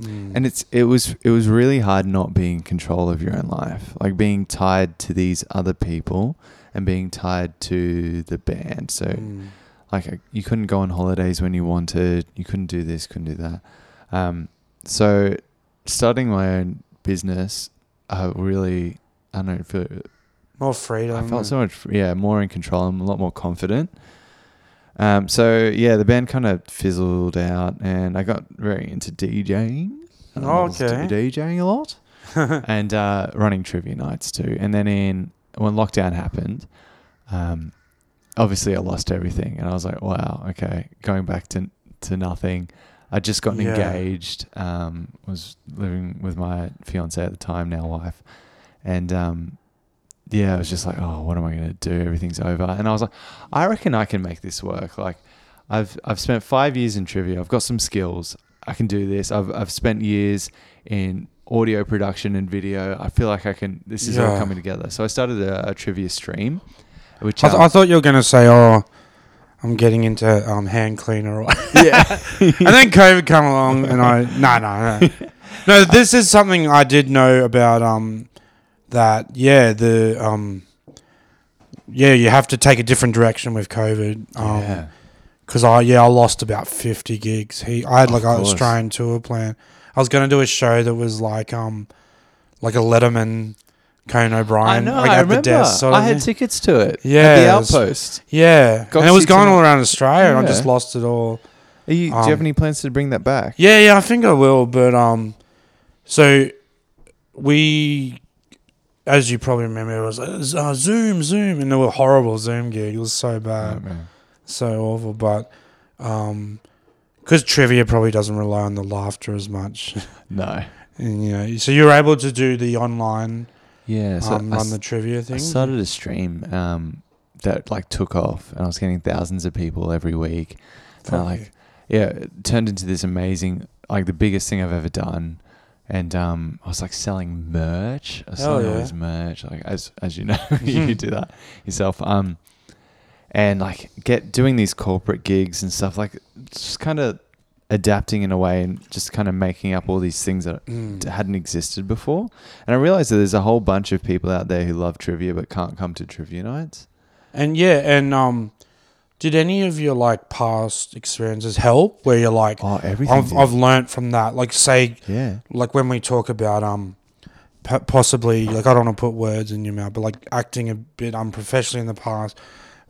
Mm. And it's it was it was really hard not being in control of your own life, like being tied to these other people and being tied to the band. So Mm. like uh, you couldn't go on holidays when you wanted, you couldn't do this, couldn't do that. Um, so starting my own business, I really I don't know, feel, More freedom. I felt so much, yeah, more in control. I'm a lot more confident. Um, so yeah, the band kind of fizzled out, and I got very into DJing. I was Okay. DJing a lot, and uh, running trivia nights too. And then in when lockdown happened, um, obviously I lost everything, and I was like, wow, okay, going back to to nothing. I just gotten Yeah. engaged. Um, was living with my fiance at the time, now wife, and um, yeah, I was just like, oh, what am I going to do? Everything's over. And I was like, I reckon I can make this work. Like, I've I've spent five years in trivia. I've got some skills. I can do this. I've I've spent years in audio production and video. I feel like I can. This is all coming together. So I started a, a trivia stream, which I, th- um, I thought you were going to say, "Oh, I'm getting into um, hand cleaner," yeah, and then COVID come along, and I no no no no. This is something I did know about. Um, that yeah the um, yeah you have to take a different direction with COVID. Um, yeah. Because I yeah I lost about fifty gigs. He I had like an. Australian tour plan. I was going to do a show that was like um like a Letterman, Conan O'Brien. I know. like I remember. the desk sort of I had thing. tickets to it. Yeah, at the outpost. Yeah, Got and it was going all around Australia, and I just lost it all. Are you, do you Um, have any plans to bring that back? Yeah, yeah, I think I will. But um, so we, as you probably remember, it was like, uh, Zoom, Zoom, and they were horrible Zoom gig. It was so bad, Oh, so awful. But um, because trivia probably doesn't rely on the laughter as much, No. and you know, so you're able to do the online Yeah. So um, I run the trivia thing. I started a stream um, that like took off, and I was getting thousands of people every week. And I like, yeah, it turned into this amazing, like the biggest thing I've ever done. And um, I was like selling merch. I was Hell selling all yeah. this merch, like as as you know, you do that yourself. Um, and like get doing these corporate gigs and stuff, like just kind of adapting in a way and just kind of making up all these things that Mm. hadn't existed before. And I realized that there's a whole bunch of people out there who love trivia but can't come to trivia nights. And yeah, and um, did any of your like past experiences help? Where you're like, Oh, everything. I've I've learnt from that. Like say, yeah. like when we talk about um, p- possibly like I don't want to put words in your mouth, but like acting a bit unprofessionally in the past,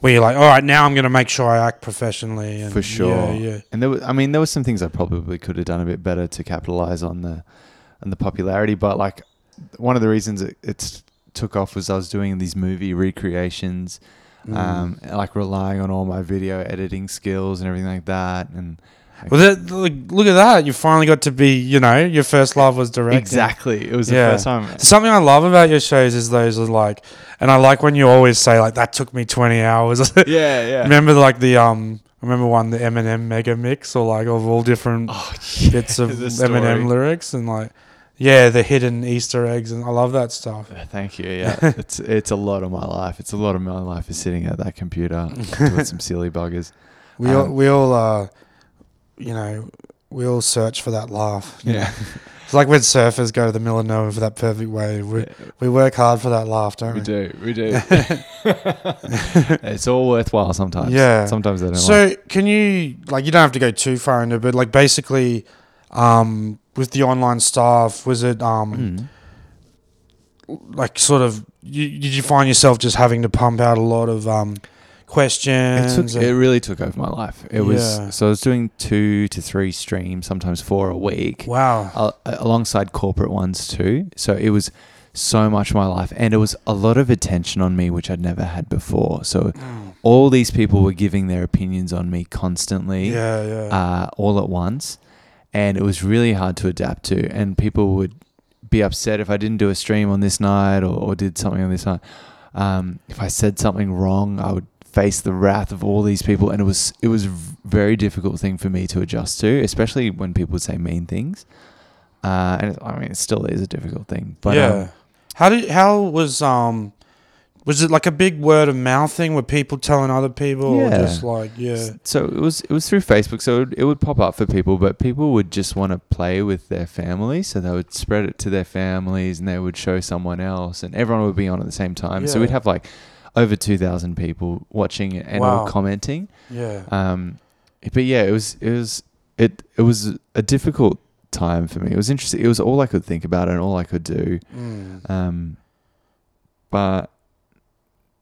where you're like, all right, now I'm going to make sure I act professionally. And For sure. Yeah, yeah. And there was, I mean, there were some things I probably could have done a bit better to capitalize on the, on the popularity. But like, one of the reasons it it's took off was I was doing these movie recreations, Mm. um, like relying on all my video editing skills and everything like that. And Well, that, like, look at that! You finally got to be, you know, your first love was directing. exactly, it was Yeah. the first time. Something I love about your shows is those are like, and I like when you always say like that took me twenty hours. Yeah, yeah. remember like the um, remember one the Eminem mega mix or like of all different oh, bits of. Eminem lyrics and like, yeah, the hidden Easter eggs and I love that stuff. Thank you. Yeah, it's it's a lot of my life. It's a lot of my life is sitting at that computer doing some silly buggers. We all Um, we all uh, you know, we all search for that laugh. Yeah, it's like when surfers go to the middle of nowhere for that perfect wave. We we work hard for that laugh, don't we? we do. We do. it's all worthwhile sometimes. Yeah. Sometimes they don't. like So can you like you don't have to go too far into, it, but like basically, um, with the online stuff, was it um Mm. like sort of you, did you find yourself just having to pump out a lot of um It questions? took. It really took over my life. It was. So I was doing two to three streams, sometimes four a week, wow. uh, alongside corporate ones too. So it was so much of my life, and it was a lot of attention on me, which I'd never had before. So Mm. all these people were giving their opinions on me constantly. Yeah, yeah. uh, all at once, and it was really hard to adapt to. And people would be upset if I didn't do a stream on this night or, or did something on this night. Um, if I said something wrong, I would face the wrath of all these people, and it was it was a very difficult thing for me to adjust to, especially when people would say mean things. Uh, and I mean, it still is a difficult thing. But yeah. um, how did how was um was it like a big word of mouth thing with people telling other people or Yeah. just like yeah So it was it was through Facebook, so it would, it would pop up for people, but people would just want to play with their family, so they would spread it to their families, and they would show someone else, and everyone would be on at the same time. So Yeah. we'd have like over two thousand people watching it and all Wow. commenting. yeah Um, but yeah, it was it was it it was a difficult time for me. It was interesting. It was all I could think about and all I could do. Mm. Um, but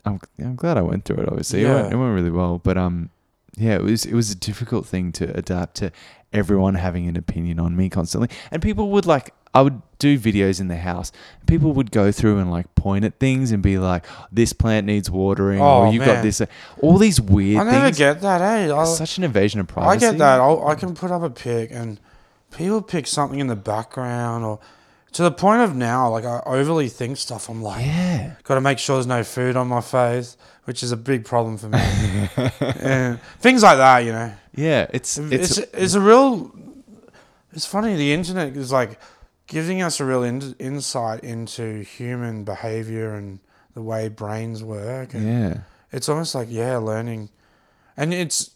I'm I'm glad I went through it. Obviously, it, went, it went really well. But um, yeah, it was it was a difficult thing to adapt to everyone having an opinion on me constantly, and people would like. I would do videos in the house. People would go through and like point at things and be like, "This plant needs watering," or Oh, "You man. got this." All these weird I never things. get that, eh? I, It's such an invasion of privacy. I get that. I'll, I can put up a pic and people pick something in the background or to the point of now, like I overly think stuff. I'm like, Yeah. got to make sure there's no food on my face, which is a big problem for me. and things like that, you know. Yeah, it's It's, it's, it's, a real. It's funny. The internet is like giving us a real in, insight into human behavior and the way brains work. And yeah. it's almost like yeah, learning, and it's,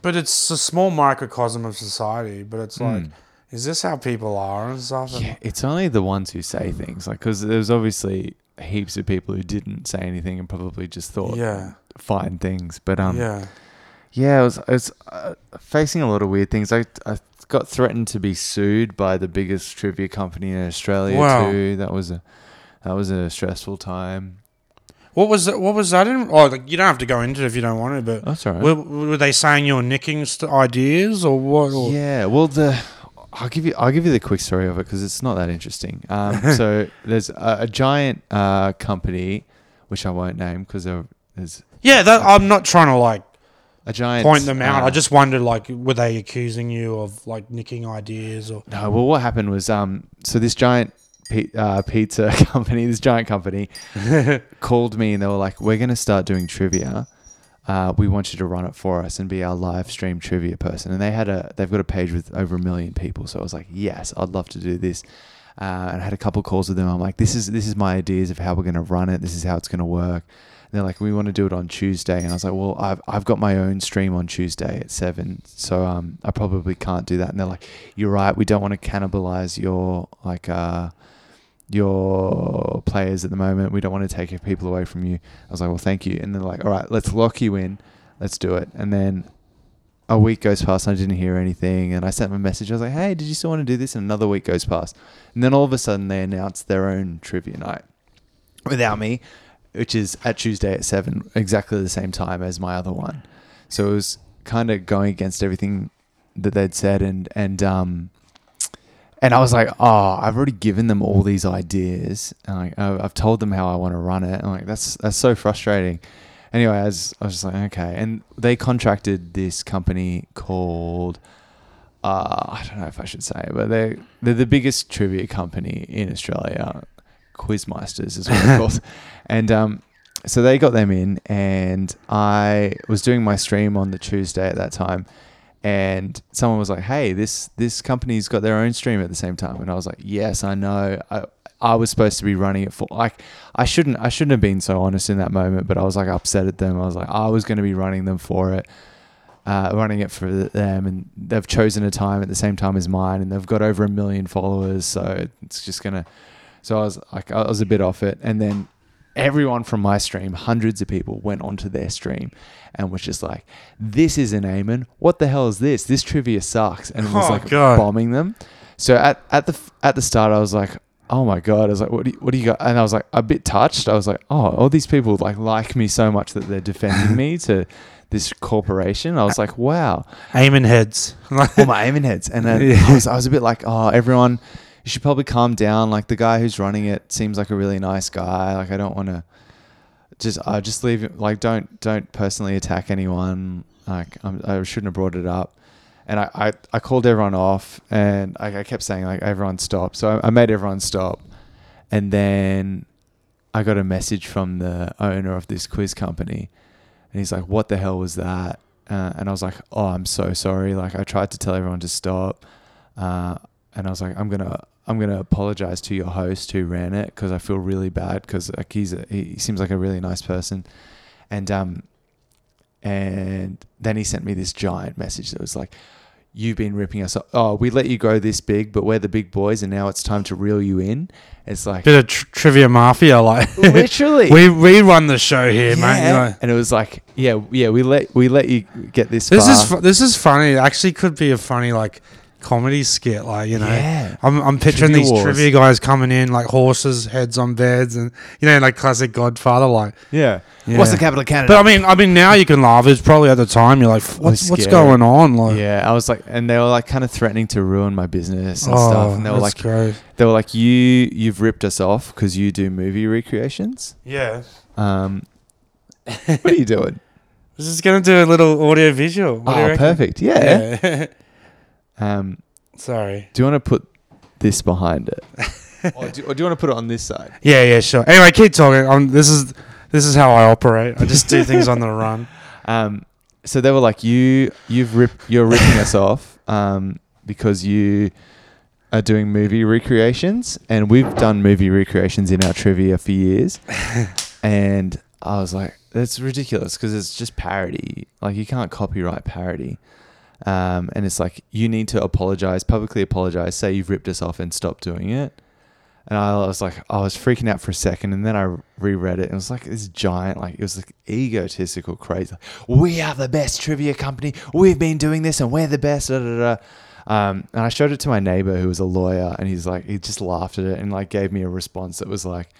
but it's a small microcosm of society. But it's like, Mm. Is this how people are and stuff? Yeah, it's only the ones who say things like because there's obviously heaps of people who didn't say anything and probably just thought yeah, fine things. But um, yeah, yeah, I was I was uh, facing a lot of weird things. I I got threatened to be sued by the biggest trivia company in Australia Wow. too. That was a that was a stressful time. What was that? What was that in? Oh, like, you don't have to go into it if you don't want to. But That's all right. were, were they saying you were nicking st- ideas or what? Or? Yeah, well, the I'll give you I'll give you the quick story of it because it's not that interesting. Um, so there's a, a giant uh, company, which I won't name because there's Yeah, that, I'm not trying to like a giant point them out. uh, I just wondered, like, were they accusing you of like nicking ideas or? No, well, what happened was, um, so this giant uh, pizza company, this giant company, called me and they were like, "We're going to start doing trivia. Uh, we want you to run it for us and be our live stream trivia person." And they had a, they've got a page with over a million people, so I was like, "Yes, I'd love to do this." Uh, and I had a couple calls with them. I'm like, "This is this is my ideas of how we're going to run it. This is how it's going to work." And they're like, "We want to do it on Tuesday," and I was like, "Well, I've I've got my own stream on Tuesday at seven, so um, I probably can't do that." And they're like, "You're right. We don't want to cannibalize your like uh." Your players at the moment. We don't want to take people away from you. I was like, well, thank you. And they're like, all right, let's lock you in. Let's do it. And then a week goes past and I didn't hear anything. And I sent them a message. I was like, hey, did you still want to do this? And another week goes past. And then all of a sudden they announced their own trivia night without me, which is at Tuesday at seven, exactly the same time as my other one. So it was kind of going against everything that they'd said. And, and, um, and I was like, oh, I've already given them all these ideas, and like I've I've told them how I want to run it. And like that's that's so frustrating. Anyway, I was, I was just like, okay, and they contracted this company called, uh, I don't know if I should say, it, but they're, they're the biggest trivia company in Australia. Quizmeisters is what they're called, and um, so they got them in, and I was doing my stream on the Tuesday at that time, and someone was like, "Hey, this this company's got their own stream at the same time," and I was like, "Yes, I know. I I was supposed to be running it for like I shouldn't I shouldn't have been so honest in that moment, but I was like upset at them. I was like, I was going to be running them for it." Uh, running it for them, and they've chosen a time at the same time as mine, and they've got over a million followers, so it's just gonna. So I was like, I was a bit off it, and then everyone from my stream, hundreds of people, went onto their stream and was just like, "This isn't Aimon. What the hell is this? This trivia sucks," and it was Oh, like God. bombing them. So at at the at the start, I was like, "Oh my god!" I was like, "What do you, what do you got?" And I was like a bit touched. I was like, "Oh, all these people like like me so much that they're defending me to." This corporation, I was like, "Wow!" Aimon heads. all my Aimon heads. And then. I, was, I was a bit like, oh, everyone, you should probably calm down. Like the guy who's running it seems like a really nice guy. Like I don't want to just, I just leave it. Like don't, don't personally attack anyone. Like I'm, I shouldn't have brought it up. And I, I, I called everyone off and I, I kept saying like everyone stop. So I, I made everyone stop. And then I got a message from the owner of this quiz company and he's like, "What the hell was that?" Uh, and I was like, "Oh, I'm so sorry. Like, I tried to tell everyone to stop, uh, and I was like, I'm gonna, I'm gonna apologize to your host who ran it because I feel really bad because like he's, a, he seems like a really nice person, and um, and then he sent me this giant message that was like." You've been ripping us off. Oh, we let you go this big, but we're the big boys, and now it's time to reel you in. It's like Bit of tr- trivia mafia, like literally. we we run the show here, mate. you know. And it was like, yeah, yeah, we let we let you get this. This far. is fu- this is funny. It actually could be a funny like comedy skit. Like you know, Yeah. I'm I'm picturing Trivia these wars. trivia guys coming in like horses, heads on beds, and you know, like classic Godfather. Like, Yeah. Yeah. What's the capital of Canada? but I mean, I mean, now you can laugh. It's probably at the time you're like, what's what's going on? Like, yeah, I was like, and they were like kind of threatening to ruin my business and oh, stuff. And they were like, great. they were like, you, you've ripped us off because you do movie recreations. Yeah, Um, what are you doing? I was just gonna do a little audio visual. What oh, perfect. Yeah. Yeah. Um, Sorry. do you want to put this behind it, or, do, or do you want to put it on this side? Yeah, yeah, sure. Anyway, keep talking. Um, this is this is how I operate. I just do things on the run. Um, so they were like, you, you've ripped, you're ripping us off, um, because you are doing movie recreations, and we've done movie recreations in our trivia for years, and I was like, that's ridiculous because it's just parody. Like you can't copyright parody. Um, and it's like you need to apologize, publicly apologize, say you've ripped us off and stop doing it. And I was like, I was freaking out for a second, and then I reread it, and it was like this giant, like it was like egotistical, crazy. We are the best trivia company. We've been doing this, and we're the best. Da, da, da. Um, and I showed it to my neighbor, who was a lawyer, and he's like, he just laughed at it and like gave me a response that was like,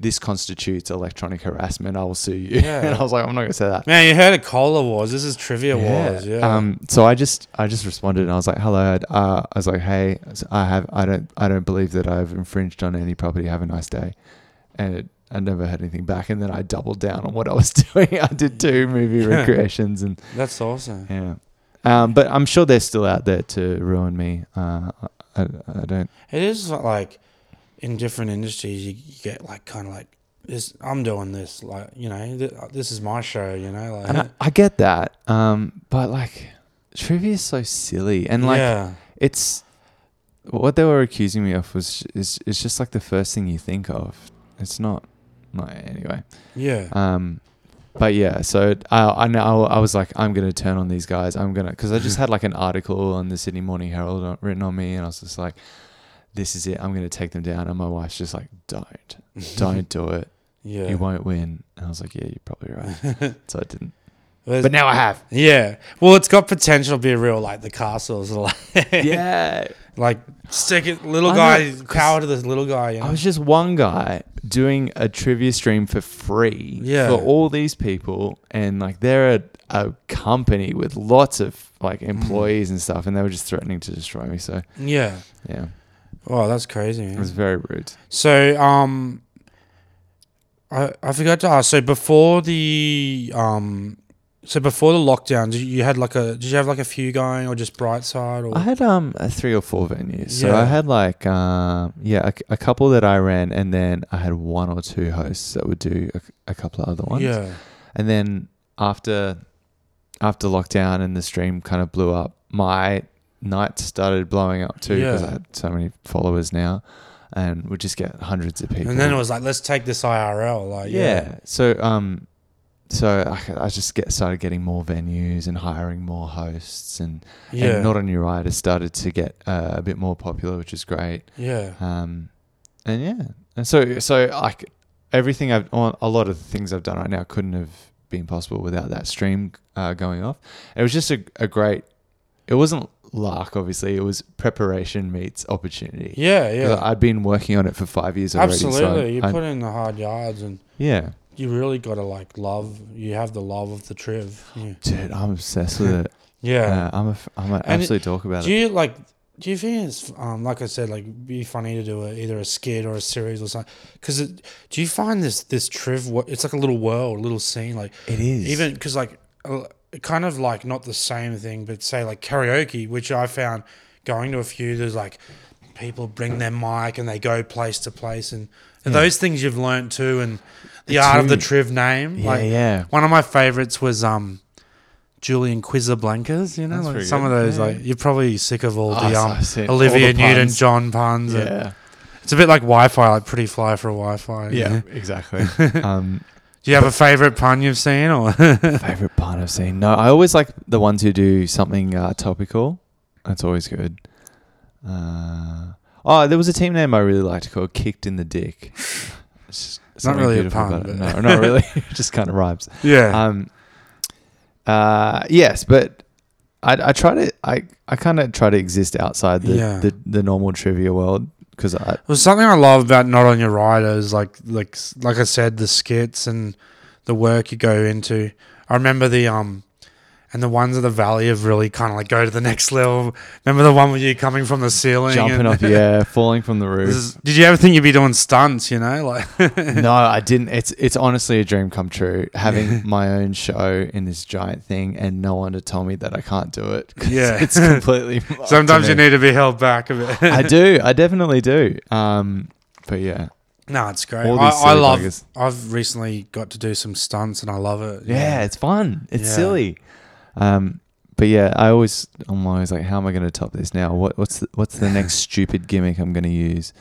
"This constitutes electronic harassment. I will sue you." Yeah. and I was like, I'm not gonna say that. Man, you heard of Cola Wars? This is Trivia Wars. Yeah. Um. So I just I just responded and I was like, "Hello." Uh, I was like, "Hey, I have I don't I don't believe that I've infringed on any property. Have a nice day." And it, I never heard anything back. And then I doubled down on what I was doing. I did two movie recreations and That's awesome. yeah. Um. But I'm sure they're still out there to ruin me. Uh. I, I don't. It is like in different industries, you, you get like kind of like this. I'm doing this, like you know, th- this is my show. You know, like And I, I get that. Um. But like, trivia is so silly and like. yeah, it's what they were accusing me of was is is just like the first thing you think of. It's not, not anyway. yeah, Um, but yeah, so I I know I was like I'm gonna turn on these guys. I'm gonna because I just had like an article on the Sydney Morning Herald written on me, and I was just like, this is it. I'm gonna take them down. And my wife's just like, don't, don't do it. yeah. You won't win. And I was like, yeah, you're probably right. so I didn't. But But now I have. yeah. Well, it's got potential to be real, like the castles, like yeah. like stick it, little I guy, know, power to this little guy. You know? I was just one guy doing a trivia stream for free Yeah. for all these people, and like they're a, a company with lots of like Mm. employees and stuff, and they were just threatening to destroy me. So yeah. yeah, Oh, that's crazy. it Man. was very rude. So, um, I I forgot to ask. So before the um, so before the lockdown, did you, you had like a did you have like a few going or just Brightside or I had um a three or four venues, so Yeah. I had like um yeah a, a couple that I ran, and then I had one or two hosts that would do a, a couple of other ones. yeah And then after after lockdown and the stream kind of blew up, my nights started blowing up too because Yeah. I had so many followers now, and would just get hundreds of people. and then it was like let's take this IRL like yeah. yeah So um, so I, I just get started getting more venues and hiring more hosts, and, yeah and Not on Your Rider has started to get uh, a bit more popular, which is great. yeah Um, and yeah, and so so like everything I've a lot of the things I've done right now couldn't have been possible without that stream uh, going off. It was just a, a great. It wasn't luck, obviously. It was preparation meets opportunity. Yeah, yeah I'd been working on it for five years already. so absolutely you I- put in the hard yards and yeah, you really got to like love you have the love of the triv yeah dude, I'm obsessed with it. yeah Uh, I'm a, I'm an absolute talk about do it. Do you like do you think it's um like I said like be funny to do a, either a skit or a series or something because do you find this this triv wo- it's like a little world a little scene like It is even because like kind of like not the same thing but say like karaoke which i found going to a few there's like people bring their mic and they go place to place and, and Yeah. those things you've learned too and the The art of the triv name yeah, like yeah. one of my favorites was um Julian Quizablancas, you know, like some good. of those, Yeah, like you're probably sick of all Oh, the um, I've Olivia the Newton John puns. and- Yeah, it's a bit like Wi-Fi, like pretty fly for a Wi-Fi. you yeah, know? exactly. um, Do you have a favorite pun you've seen, or Favorite pun I've seen? No, I always like the ones who do something uh, topical. That's always good. Uh, oh, there was a team name I really liked called "Kicked in the Dick." It's Not really a pun, but- No, not really. it just kind of rhymes. yeah, Um, uh, yes, but I, I try to I, I kind of try to exist outside the, Yeah. the, the normal trivia world because I Well, something I love about Not on Your Rider is like like like I said, the skits and the work you go into. I remember the um and the ones of the valley have really kind of like go to the next level. Remember the one with you coming from the ceiling, jumping off yeah falling from the roof. Is- did you ever think you'd be doing stunts? You know, like no, I didn't. It's it's honestly a dream come true having my own show in this giant thing and no one to tell me that I can't do it. Yeah. it's completely. sometimes you need to be held back a bit. I do. I definitely do. Um, but yeah, no, it's great. I, I love. buggers. I've recently got to do some stunts and I love it. yeah, it's fun. It's Yeah. silly. Um, but yeah, I always I'm always like, how am I going to top this now? What what's the, what's the next stupid gimmick I'm going to use?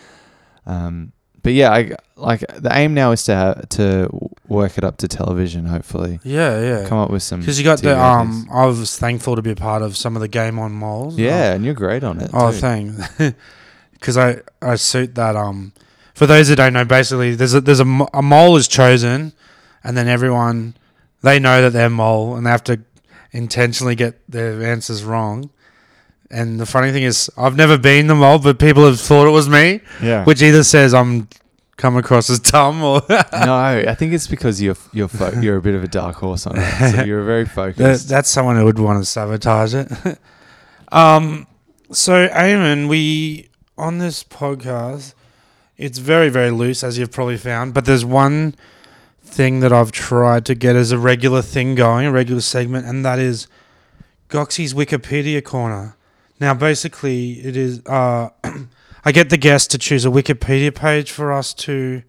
Um, but yeah, I like the aim now is to have, to work it up to television. Hopefully, yeah, yeah. come up with some Because you got TV the um, I was thankful to be a part of some of the game on moles. Yeah, and you're great on it. Oh, too. thanks. Because I I suit that um. For those that don't know, basically there's a there's a, a mole is chosen, and then everyone they know that they're mole and they have to intentionally get their answers wrong. And the funny thing is, I've never been the mole, but people have thought it was me, Yeah. which either says I'm come across as dumb or no, I think it's because you're you're fo- you're a bit of a dark horse on it. So you're very That, focused. that's someone who would want to sabotage it. um, so, Aimon, we on this podcast, it's very, very loose, as you've probably found. But there's one thing that I've tried to get as a regular thing going, a regular segment, and that is Goxie's Wikipedia corner. Now, basically, it is. Uh, I get the guest to choose a Wikipedia page for us to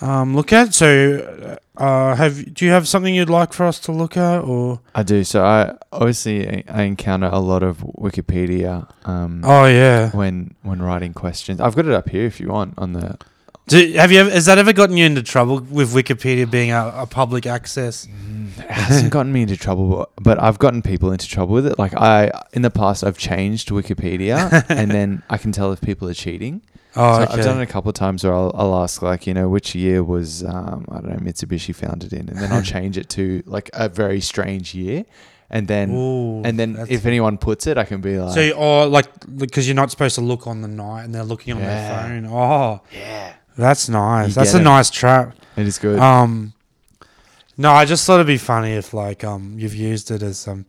um, look at. So, uh, have do you have something you'd like for us to look at, or I do. So I obviously I encounter a lot of Wikipedia um, oh yeah, when when writing questions. I've got it up here if you want on the. Do, have you ever, has that ever gotten you into trouble with Wikipedia being a, a public access? It hasn't gotten me into trouble, but- I've gotten people into trouble with it. Like I in the past, I've changed Wikipedia, and then I can tell if people are cheating. Oh, so okay. I've done it a couple of times where I'll, I'll ask like you know which year was um, I don't know Mitsubishi founded in, and then I'll change it to like a very strange year, and then Ooh, and then if anyone puts it, I can be like, so you- or like because you're not supposed to look on the night and they're looking on Yeah. their phone. Oh, yeah, that's nice. You That's get a it. nice trap. it is good. Um, no, I just thought it'd be funny if like um you've used it as some.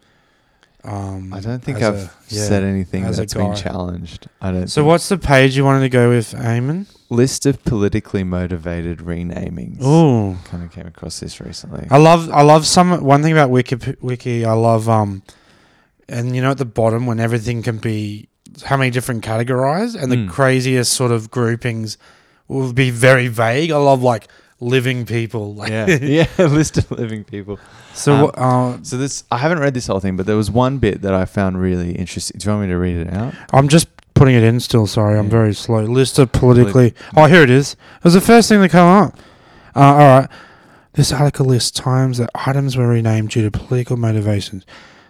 Um, I don't think as I've a- yeah, said anything as a that's been guy. challenged. I don't. So think. what's the page you wanted to go with, Aimon? list of politically motivated renamings? Oh, kind of came across this recently. I love I love some one thing about Wiki Wiki. I love um, and you know at the bottom when everything can be how many different categorized and the Mm. craziest sort of groupings will be very vague. I love like living people. Like, yeah, yeah, list of living people. So Um, what? Uh, So this, I haven't read this whole thing, but there was one bit that I found really interesting. Do you want me to read it out? I'm just putting it in still. Sorry, I'm very slow. List of politically. Oh, here it is. It was the first thing that came up. Uh, all right. This article lists times that items were renamed due to political motivations.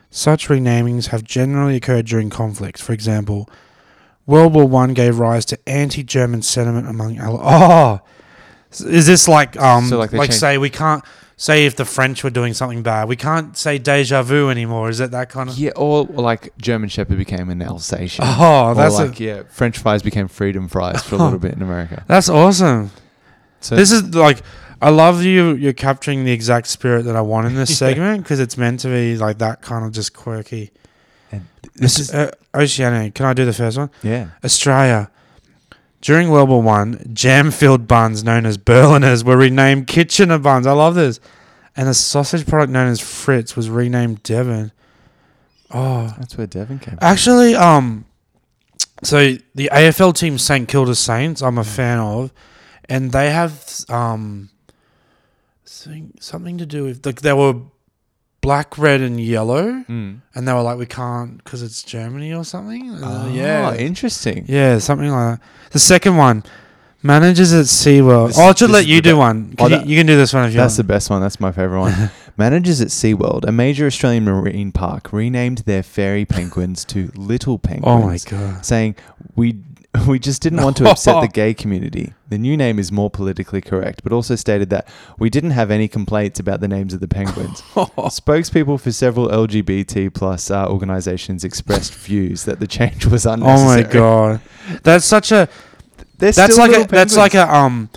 Such renamings have generally occurred during conflicts. For example, World War One gave rise to anti-German sentiment among. Al- oh, is this like um So, like, like, changed- say we can't say if the French were doing something bad we can't say deja vu anymore? Is it that kind of? Yeah, or, or like German Shepherd became an Alsatian. Oh, that's a- like yeah, French fries became freedom fries for a little bit in America. That's awesome. So This is like I love you. You're capturing the exact spirit that I want in this segment because it's meant to be like that kind of just quirky. And this is uh, Oceania. Can I do the first one? yeah. Australia. During World War One, jam-filled buns known as Berliners were renamed Kitchener buns. I love this. And a sausage product known as Fritz was renamed Devon. Oh, That's where Devon came. from. Actually, um, so the AFL team St Kilda Saints, I'm a fan of, and they have um, something something to do with like they were black, red, and yellow, Mm. and they were like, we can't because it's Germany or something. Oh, yeah, interesting. yeah, something like that. The second one, managers at SeaWorld. This oh, I'll just let you do one. Oh, Can you, that- you can do this one if you That's the best one. That's my favorite one. Managers at SeaWorld, a major Australian marine park, renamed their fairy penguins to little oh my penguins, god. saying we We just didn't want to upset the gay community. The new name is more politically correct, but also stated that we didn't have any complaints about the names of the penguins. Spokespeople for several LGBT plus uh, organizations expressed views that the change was unnecessary. Oh unnecessary. my god, that's such a They're that's still like a little that's like a um.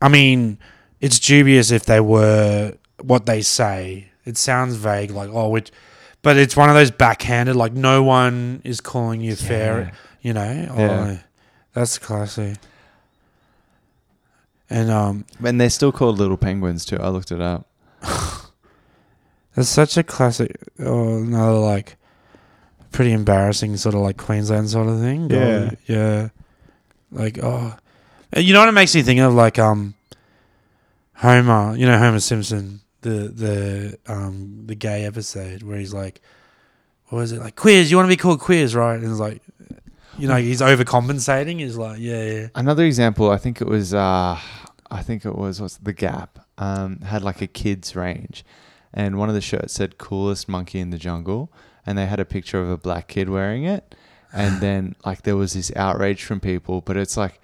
I mean, it's dubious if they were what they say. It sounds vague, like oh, which, but it's one of those backhanded. Like no one is calling you fair. You know. Yeah. That's classy. And um, and they're still called little penguins too. I looked it up. That's such a classic. Oh, another like pretty embarrassing sort of like Queensland sort of thing. Yeah. Oh, yeah. Like oh, you know what it makes me think of? Like um, Homer. You know Homer Simpson, the the um the gay episode where he's like, what was it like? Queers. You want to be called queers, right? And it's like, you know, he's overcompensating. He's like, yeah, yeah. Another example, I think it was, uh, I think it was what's the Gap um, had like a kids range, and one of the shirts said "coolest monkey in the jungle," and they had a picture of a black kid wearing it, and then like there was this outrage from people, but it's like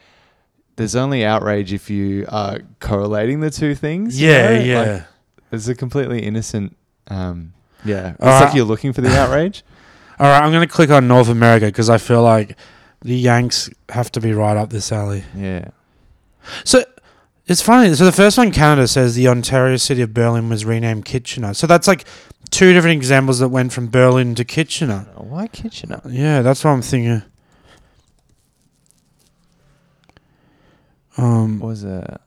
there's only outrage if you are correlating the two things. you Yeah, know? yeah. Like, it's a completely innocent. Um, yeah, it's like you're looking for the outrage. All right, I'm gonna click on North America because I feel like the Yanks have to be right up this alley. yeah. So it's funny. So the first one, Canada says the Ontario city of Berlin was renamed Kitchener. So that's like two different examples that went from Berlin to Kitchener. Why Kitchener? Yeah, that's what I'm thinking. Um, Was it?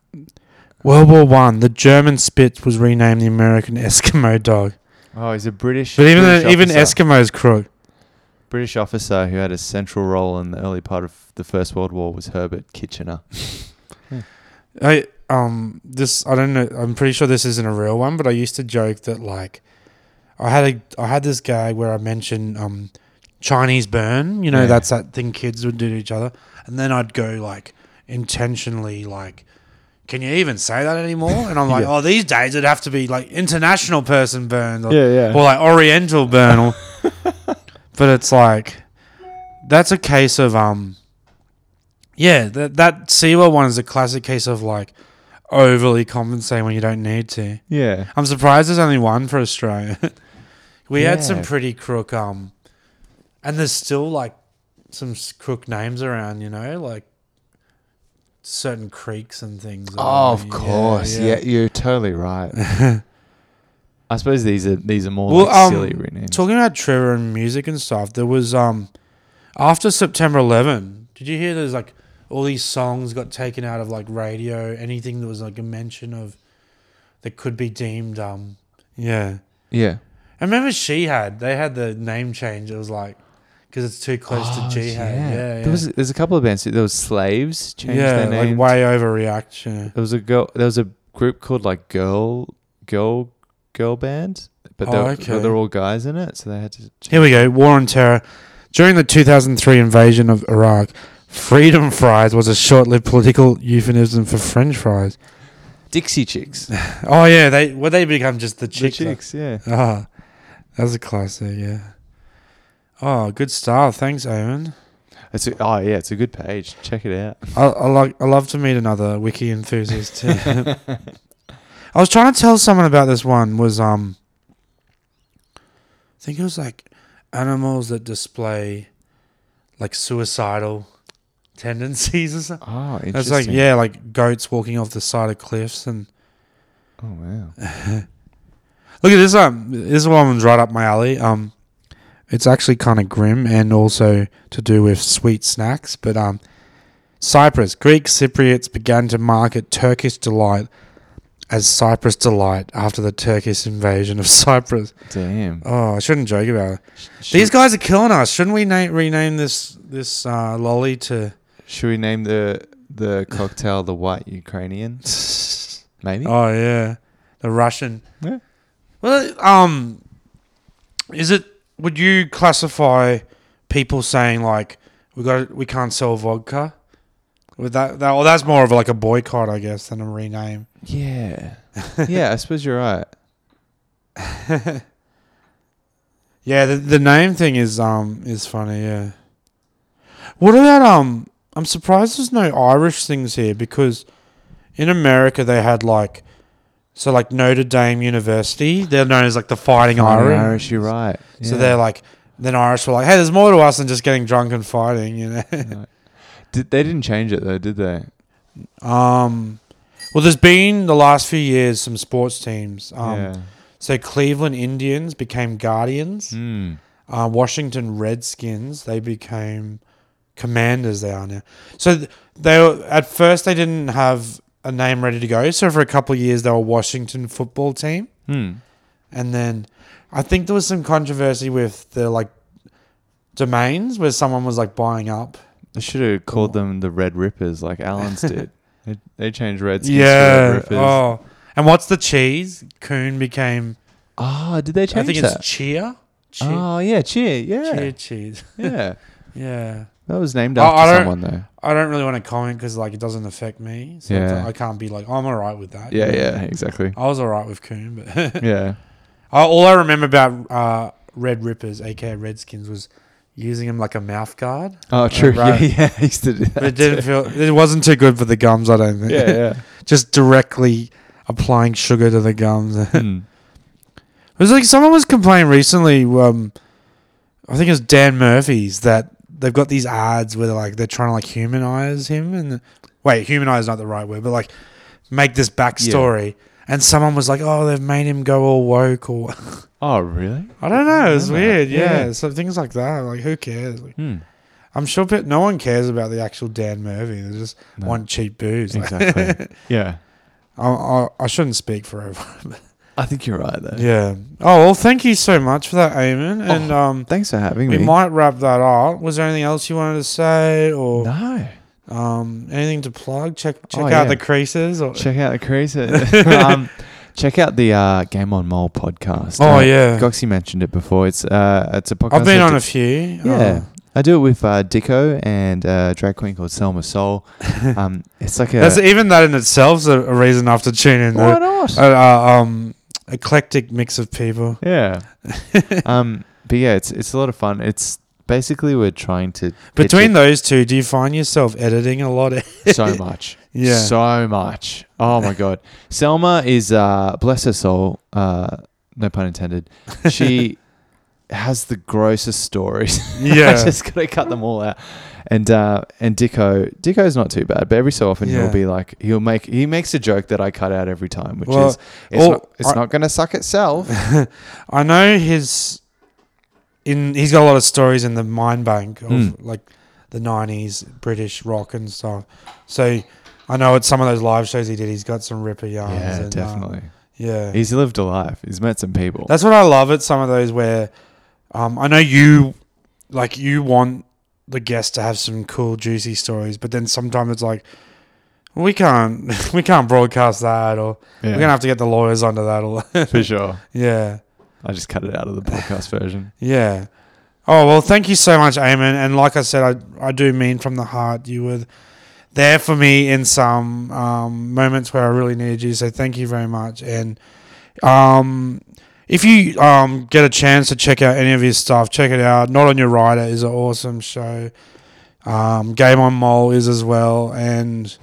World War One, the German Spitz was renamed the American Eskimo dog. Oh, he's a British. But even British the, even. Eskimo's crook. British officer who had a central role in the early part of the First World War was Herbert Kitchener. I um this I don't know. I'm pretty sure this isn't a real one, but I used to joke that like I had a I had this gag where I mentioned um Chinese burn. You know, Yeah. that's that thing kids would do to each other, and then I'd go like intentionally like. Can you even say that anymore? And I'm like, Yeah. oh, these days it'd have to be like international person burn, or, yeah, yeah. or like Oriental burn, or, but it's like that's a case of um, yeah, that that SeaWorld one is a classic case of like overly compensating when you don't need to. yeah. I'm surprised there's only one for Australia. we had some pretty crook um, and there's still like some crook names around, you know, like certain creeks and things. Oh, of course. Yeah, you're totally right. I suppose these are these are more Well, like um, silly renames. Talking about Trevor and music and stuff, there was um after September 11. Did you hear there's like all these songs got taken out of like radio, anything that was like a mention of that could be deemed um yeah. yeah. I remember she had they had the name change. It was like because it's too close Oh, to jihad. Yeah, yeah. There was there's a couple of bands. There was Slaves changed yeah, their name. like way overreaction. there was a girl. There was a group called like Girl Girl Girl Band, but Oh, they're, okay. they're all guys in it, so they had to. Change. Here we go. War on Terror. During the 2003 invasion of Iraq, freedom fries was a short-lived political euphemism for French fries. Dixie Chicks. Oh yeah, they well they become just the The chicks. chicks, yeah. Ah, that's a classic. Yeah. Oh, good stuff. Thanks, Aimon. It's a, oh yeah, it's a good page. Check it out. I, I like. I love to meet another wiki enthusiast too. I was trying to tell someone about this one. Was um, I think it was like animals that display like suicidal tendencies or something. Oh, interesting. It's like yeah, like goats walking off the side of cliffs and Oh wow. look at this um this one one's right up my alley. Um it's actually kind of grim and also to do with sweet snacks, but um Cyprus, Greek Cypriots began to market Turkish delight as Cyprus delight after the Turkish invasion of Cyprus. Damn. Oh, I shouldn't joke about it. Should, These guys are killing us. Shouldn't we na- rename this this uh, lolly to should we name the the cocktail the White Ukrainian? Maybe. Oh yeah, the Russian. Yeah. Well, um, is it? Would you classify people saying like we got we can't sell vodka? With that, that well, that's more of like a boycott, I guess, than a rename. Yeah. yeah, I suppose you're right. Yeah, the the name thing is um is funny. Yeah. What about um I'm surprised there's no Irish things here because in America they had like so like Notre Dame University. They're known as like the Fighting Irish. Irish. You're right. So Yeah. they're like then Irish were like, hey, there's more to us than just getting drunk and fighting. You know. Right. Did, they didn't change it though, did they? um, well, there's been the last few years some sports teams. Um, yeah. So Cleveland Indians became Guardians. Mm. uh, Washington Redskins. They became Commanders. They are now. So they were, at first they didn't have a name ready to go. So for a couple of years they were Washington Football Team, Hmm. and then I think there was some controversy with the like domains where someone was like buying up. They should have called them the Red Rippers like Allen's did. They, they changed Redskins to yeah. Red Rippers. Oh. And what's the cheese? Coon became. Oh, did they change I think that? it's cheer. Cheer. oh, yeah, cheer. Yeah. Cheer cheese. Yeah. Yeah. That was named Oh, I after don't- someone though. I don't really want to comment because like it doesn't affect me. So Yeah. I can't be like I'm alright with that. Yeah, yeah, exactly. I was alright with Coon, but Yeah. I- all I remember about uh, Red Rippers, aka Redskins, was using them like a mouth guard. Oh, true. right. Yeah, yeah. I used to do that. But it didn't feel. It wasn't too good for the gums. I don't think. Yeah, yeah. Just directly applying sugar to the gums. it Hmm. was like someone was complaining recently. Um, I think it was Dan Murphy's that they've got these ads where they're like they're trying to like humanize him and wait, humanize is not the right word, but like make this backstory. And someone was like, "Oh, they've made him go all woke," or Oh, really? I don't know. It's weird. Yeah. Yeah. So things like that. Like, who cares? Like, Hmm. I'm sure pe- no one cares about the actual Dan Murphy. They just No. want cheap booze. Exactly. yeah. I, I, I shouldn't speak for everyone. I think you're right there. yeah. Oh well, thank you so much for that, Aimon. And um, Thanks for having we me. We might wrap that up. Was there anything else you wanted to say, or no. um, anything to plug? Check check Oh, out yeah. the creases. Or Check out the creases. um, check out the uh, Game on Mole podcast. oh Uh, yeah, Goxie mentioned it before. It's uh, it's a podcast. I've been on a few. Yeah, I do it with uh, Dicko and uh, drag queen called Selma Soul. Um, it's like a That's even that in itself's a, a reason enough to tune in. why The, not? um, eclectic mix of people. yeah. um, but yeah, it's it's a lot of fun. It's basically we're trying to Between those two, do you find yourself editing a lot? so much. Yeah. so much. Oh my god, Selma is uh, bless her soul. Uh, no pun intended. She has the grossest stories. I yeah. just gotta cut them all out. And uh, and Dicko, Dicko's not too bad, but every so often Yeah. he'll be like, he'll make he makes a joke that I cut out every time, which Well, is it's all- not it's I- not gonna suck itself. I know his in he's got a lot of stories in the mind bank of Mm. like the nineties British rock and stuff. So I know at some of those live shows he did, he's got some ripper yarns. yeah, and, uh, definitely. yeah, He's lived a life. He's met some people. that's what I love at some of those where um, I know you like you want the guest to have some cool juicy stories, but then sometimes it's like we can't we can't broadcast that or yeah, we're gonna have to get the lawyers onto that or for sure. yeah. I just cut it out of the podcast version. Yeah. Oh well, thank you so much, Aimon. And like I said, I I do mean from the heart. You were there for me in some um, moments where I really needed you. So thank you very much. And um, if you um, get a chance to check out any of his stuff, check it out. Not on Your Rider is an awesome show. Um, Game on Mole is as well, and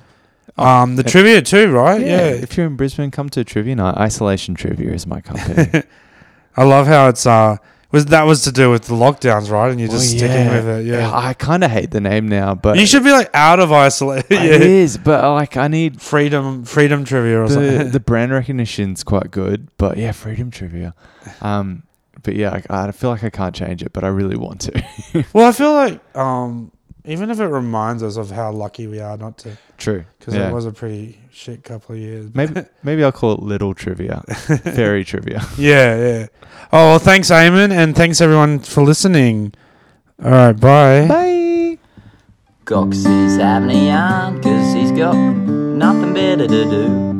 um, the eh, trivia too, right? yeah. If you're in Brisbane, come to trivia night. Isolation Trivia is my company. I love how it's uh was that was to do with the lockdowns, right? And you're just Well, sticking yeah. with it. Yeah. I kind of hate the name now, but you should be like out of isolation. It yeah. is, but like I need Freedom, freedom trivia or the something. the brand recognition's quite good, but yeah, freedom trivia. Um, but yeah, I, I feel like I can't change it, but I really want to. well, I feel like um, even if it reminds us of how lucky we are not to, True, because yeah. it was a pretty shit couple of years. maybe maybe I'll call it little trivia, fairy trivia. yeah, yeah. Oh well, thanks, Aimon, and thanks everyone for listening. All right, bye. Bye. Goxie's having a yarn cause he's got nothing better to do.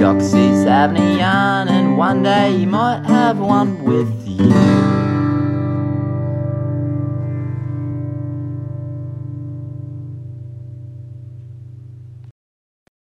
Goxie's having a yarn and one day he might have one with you.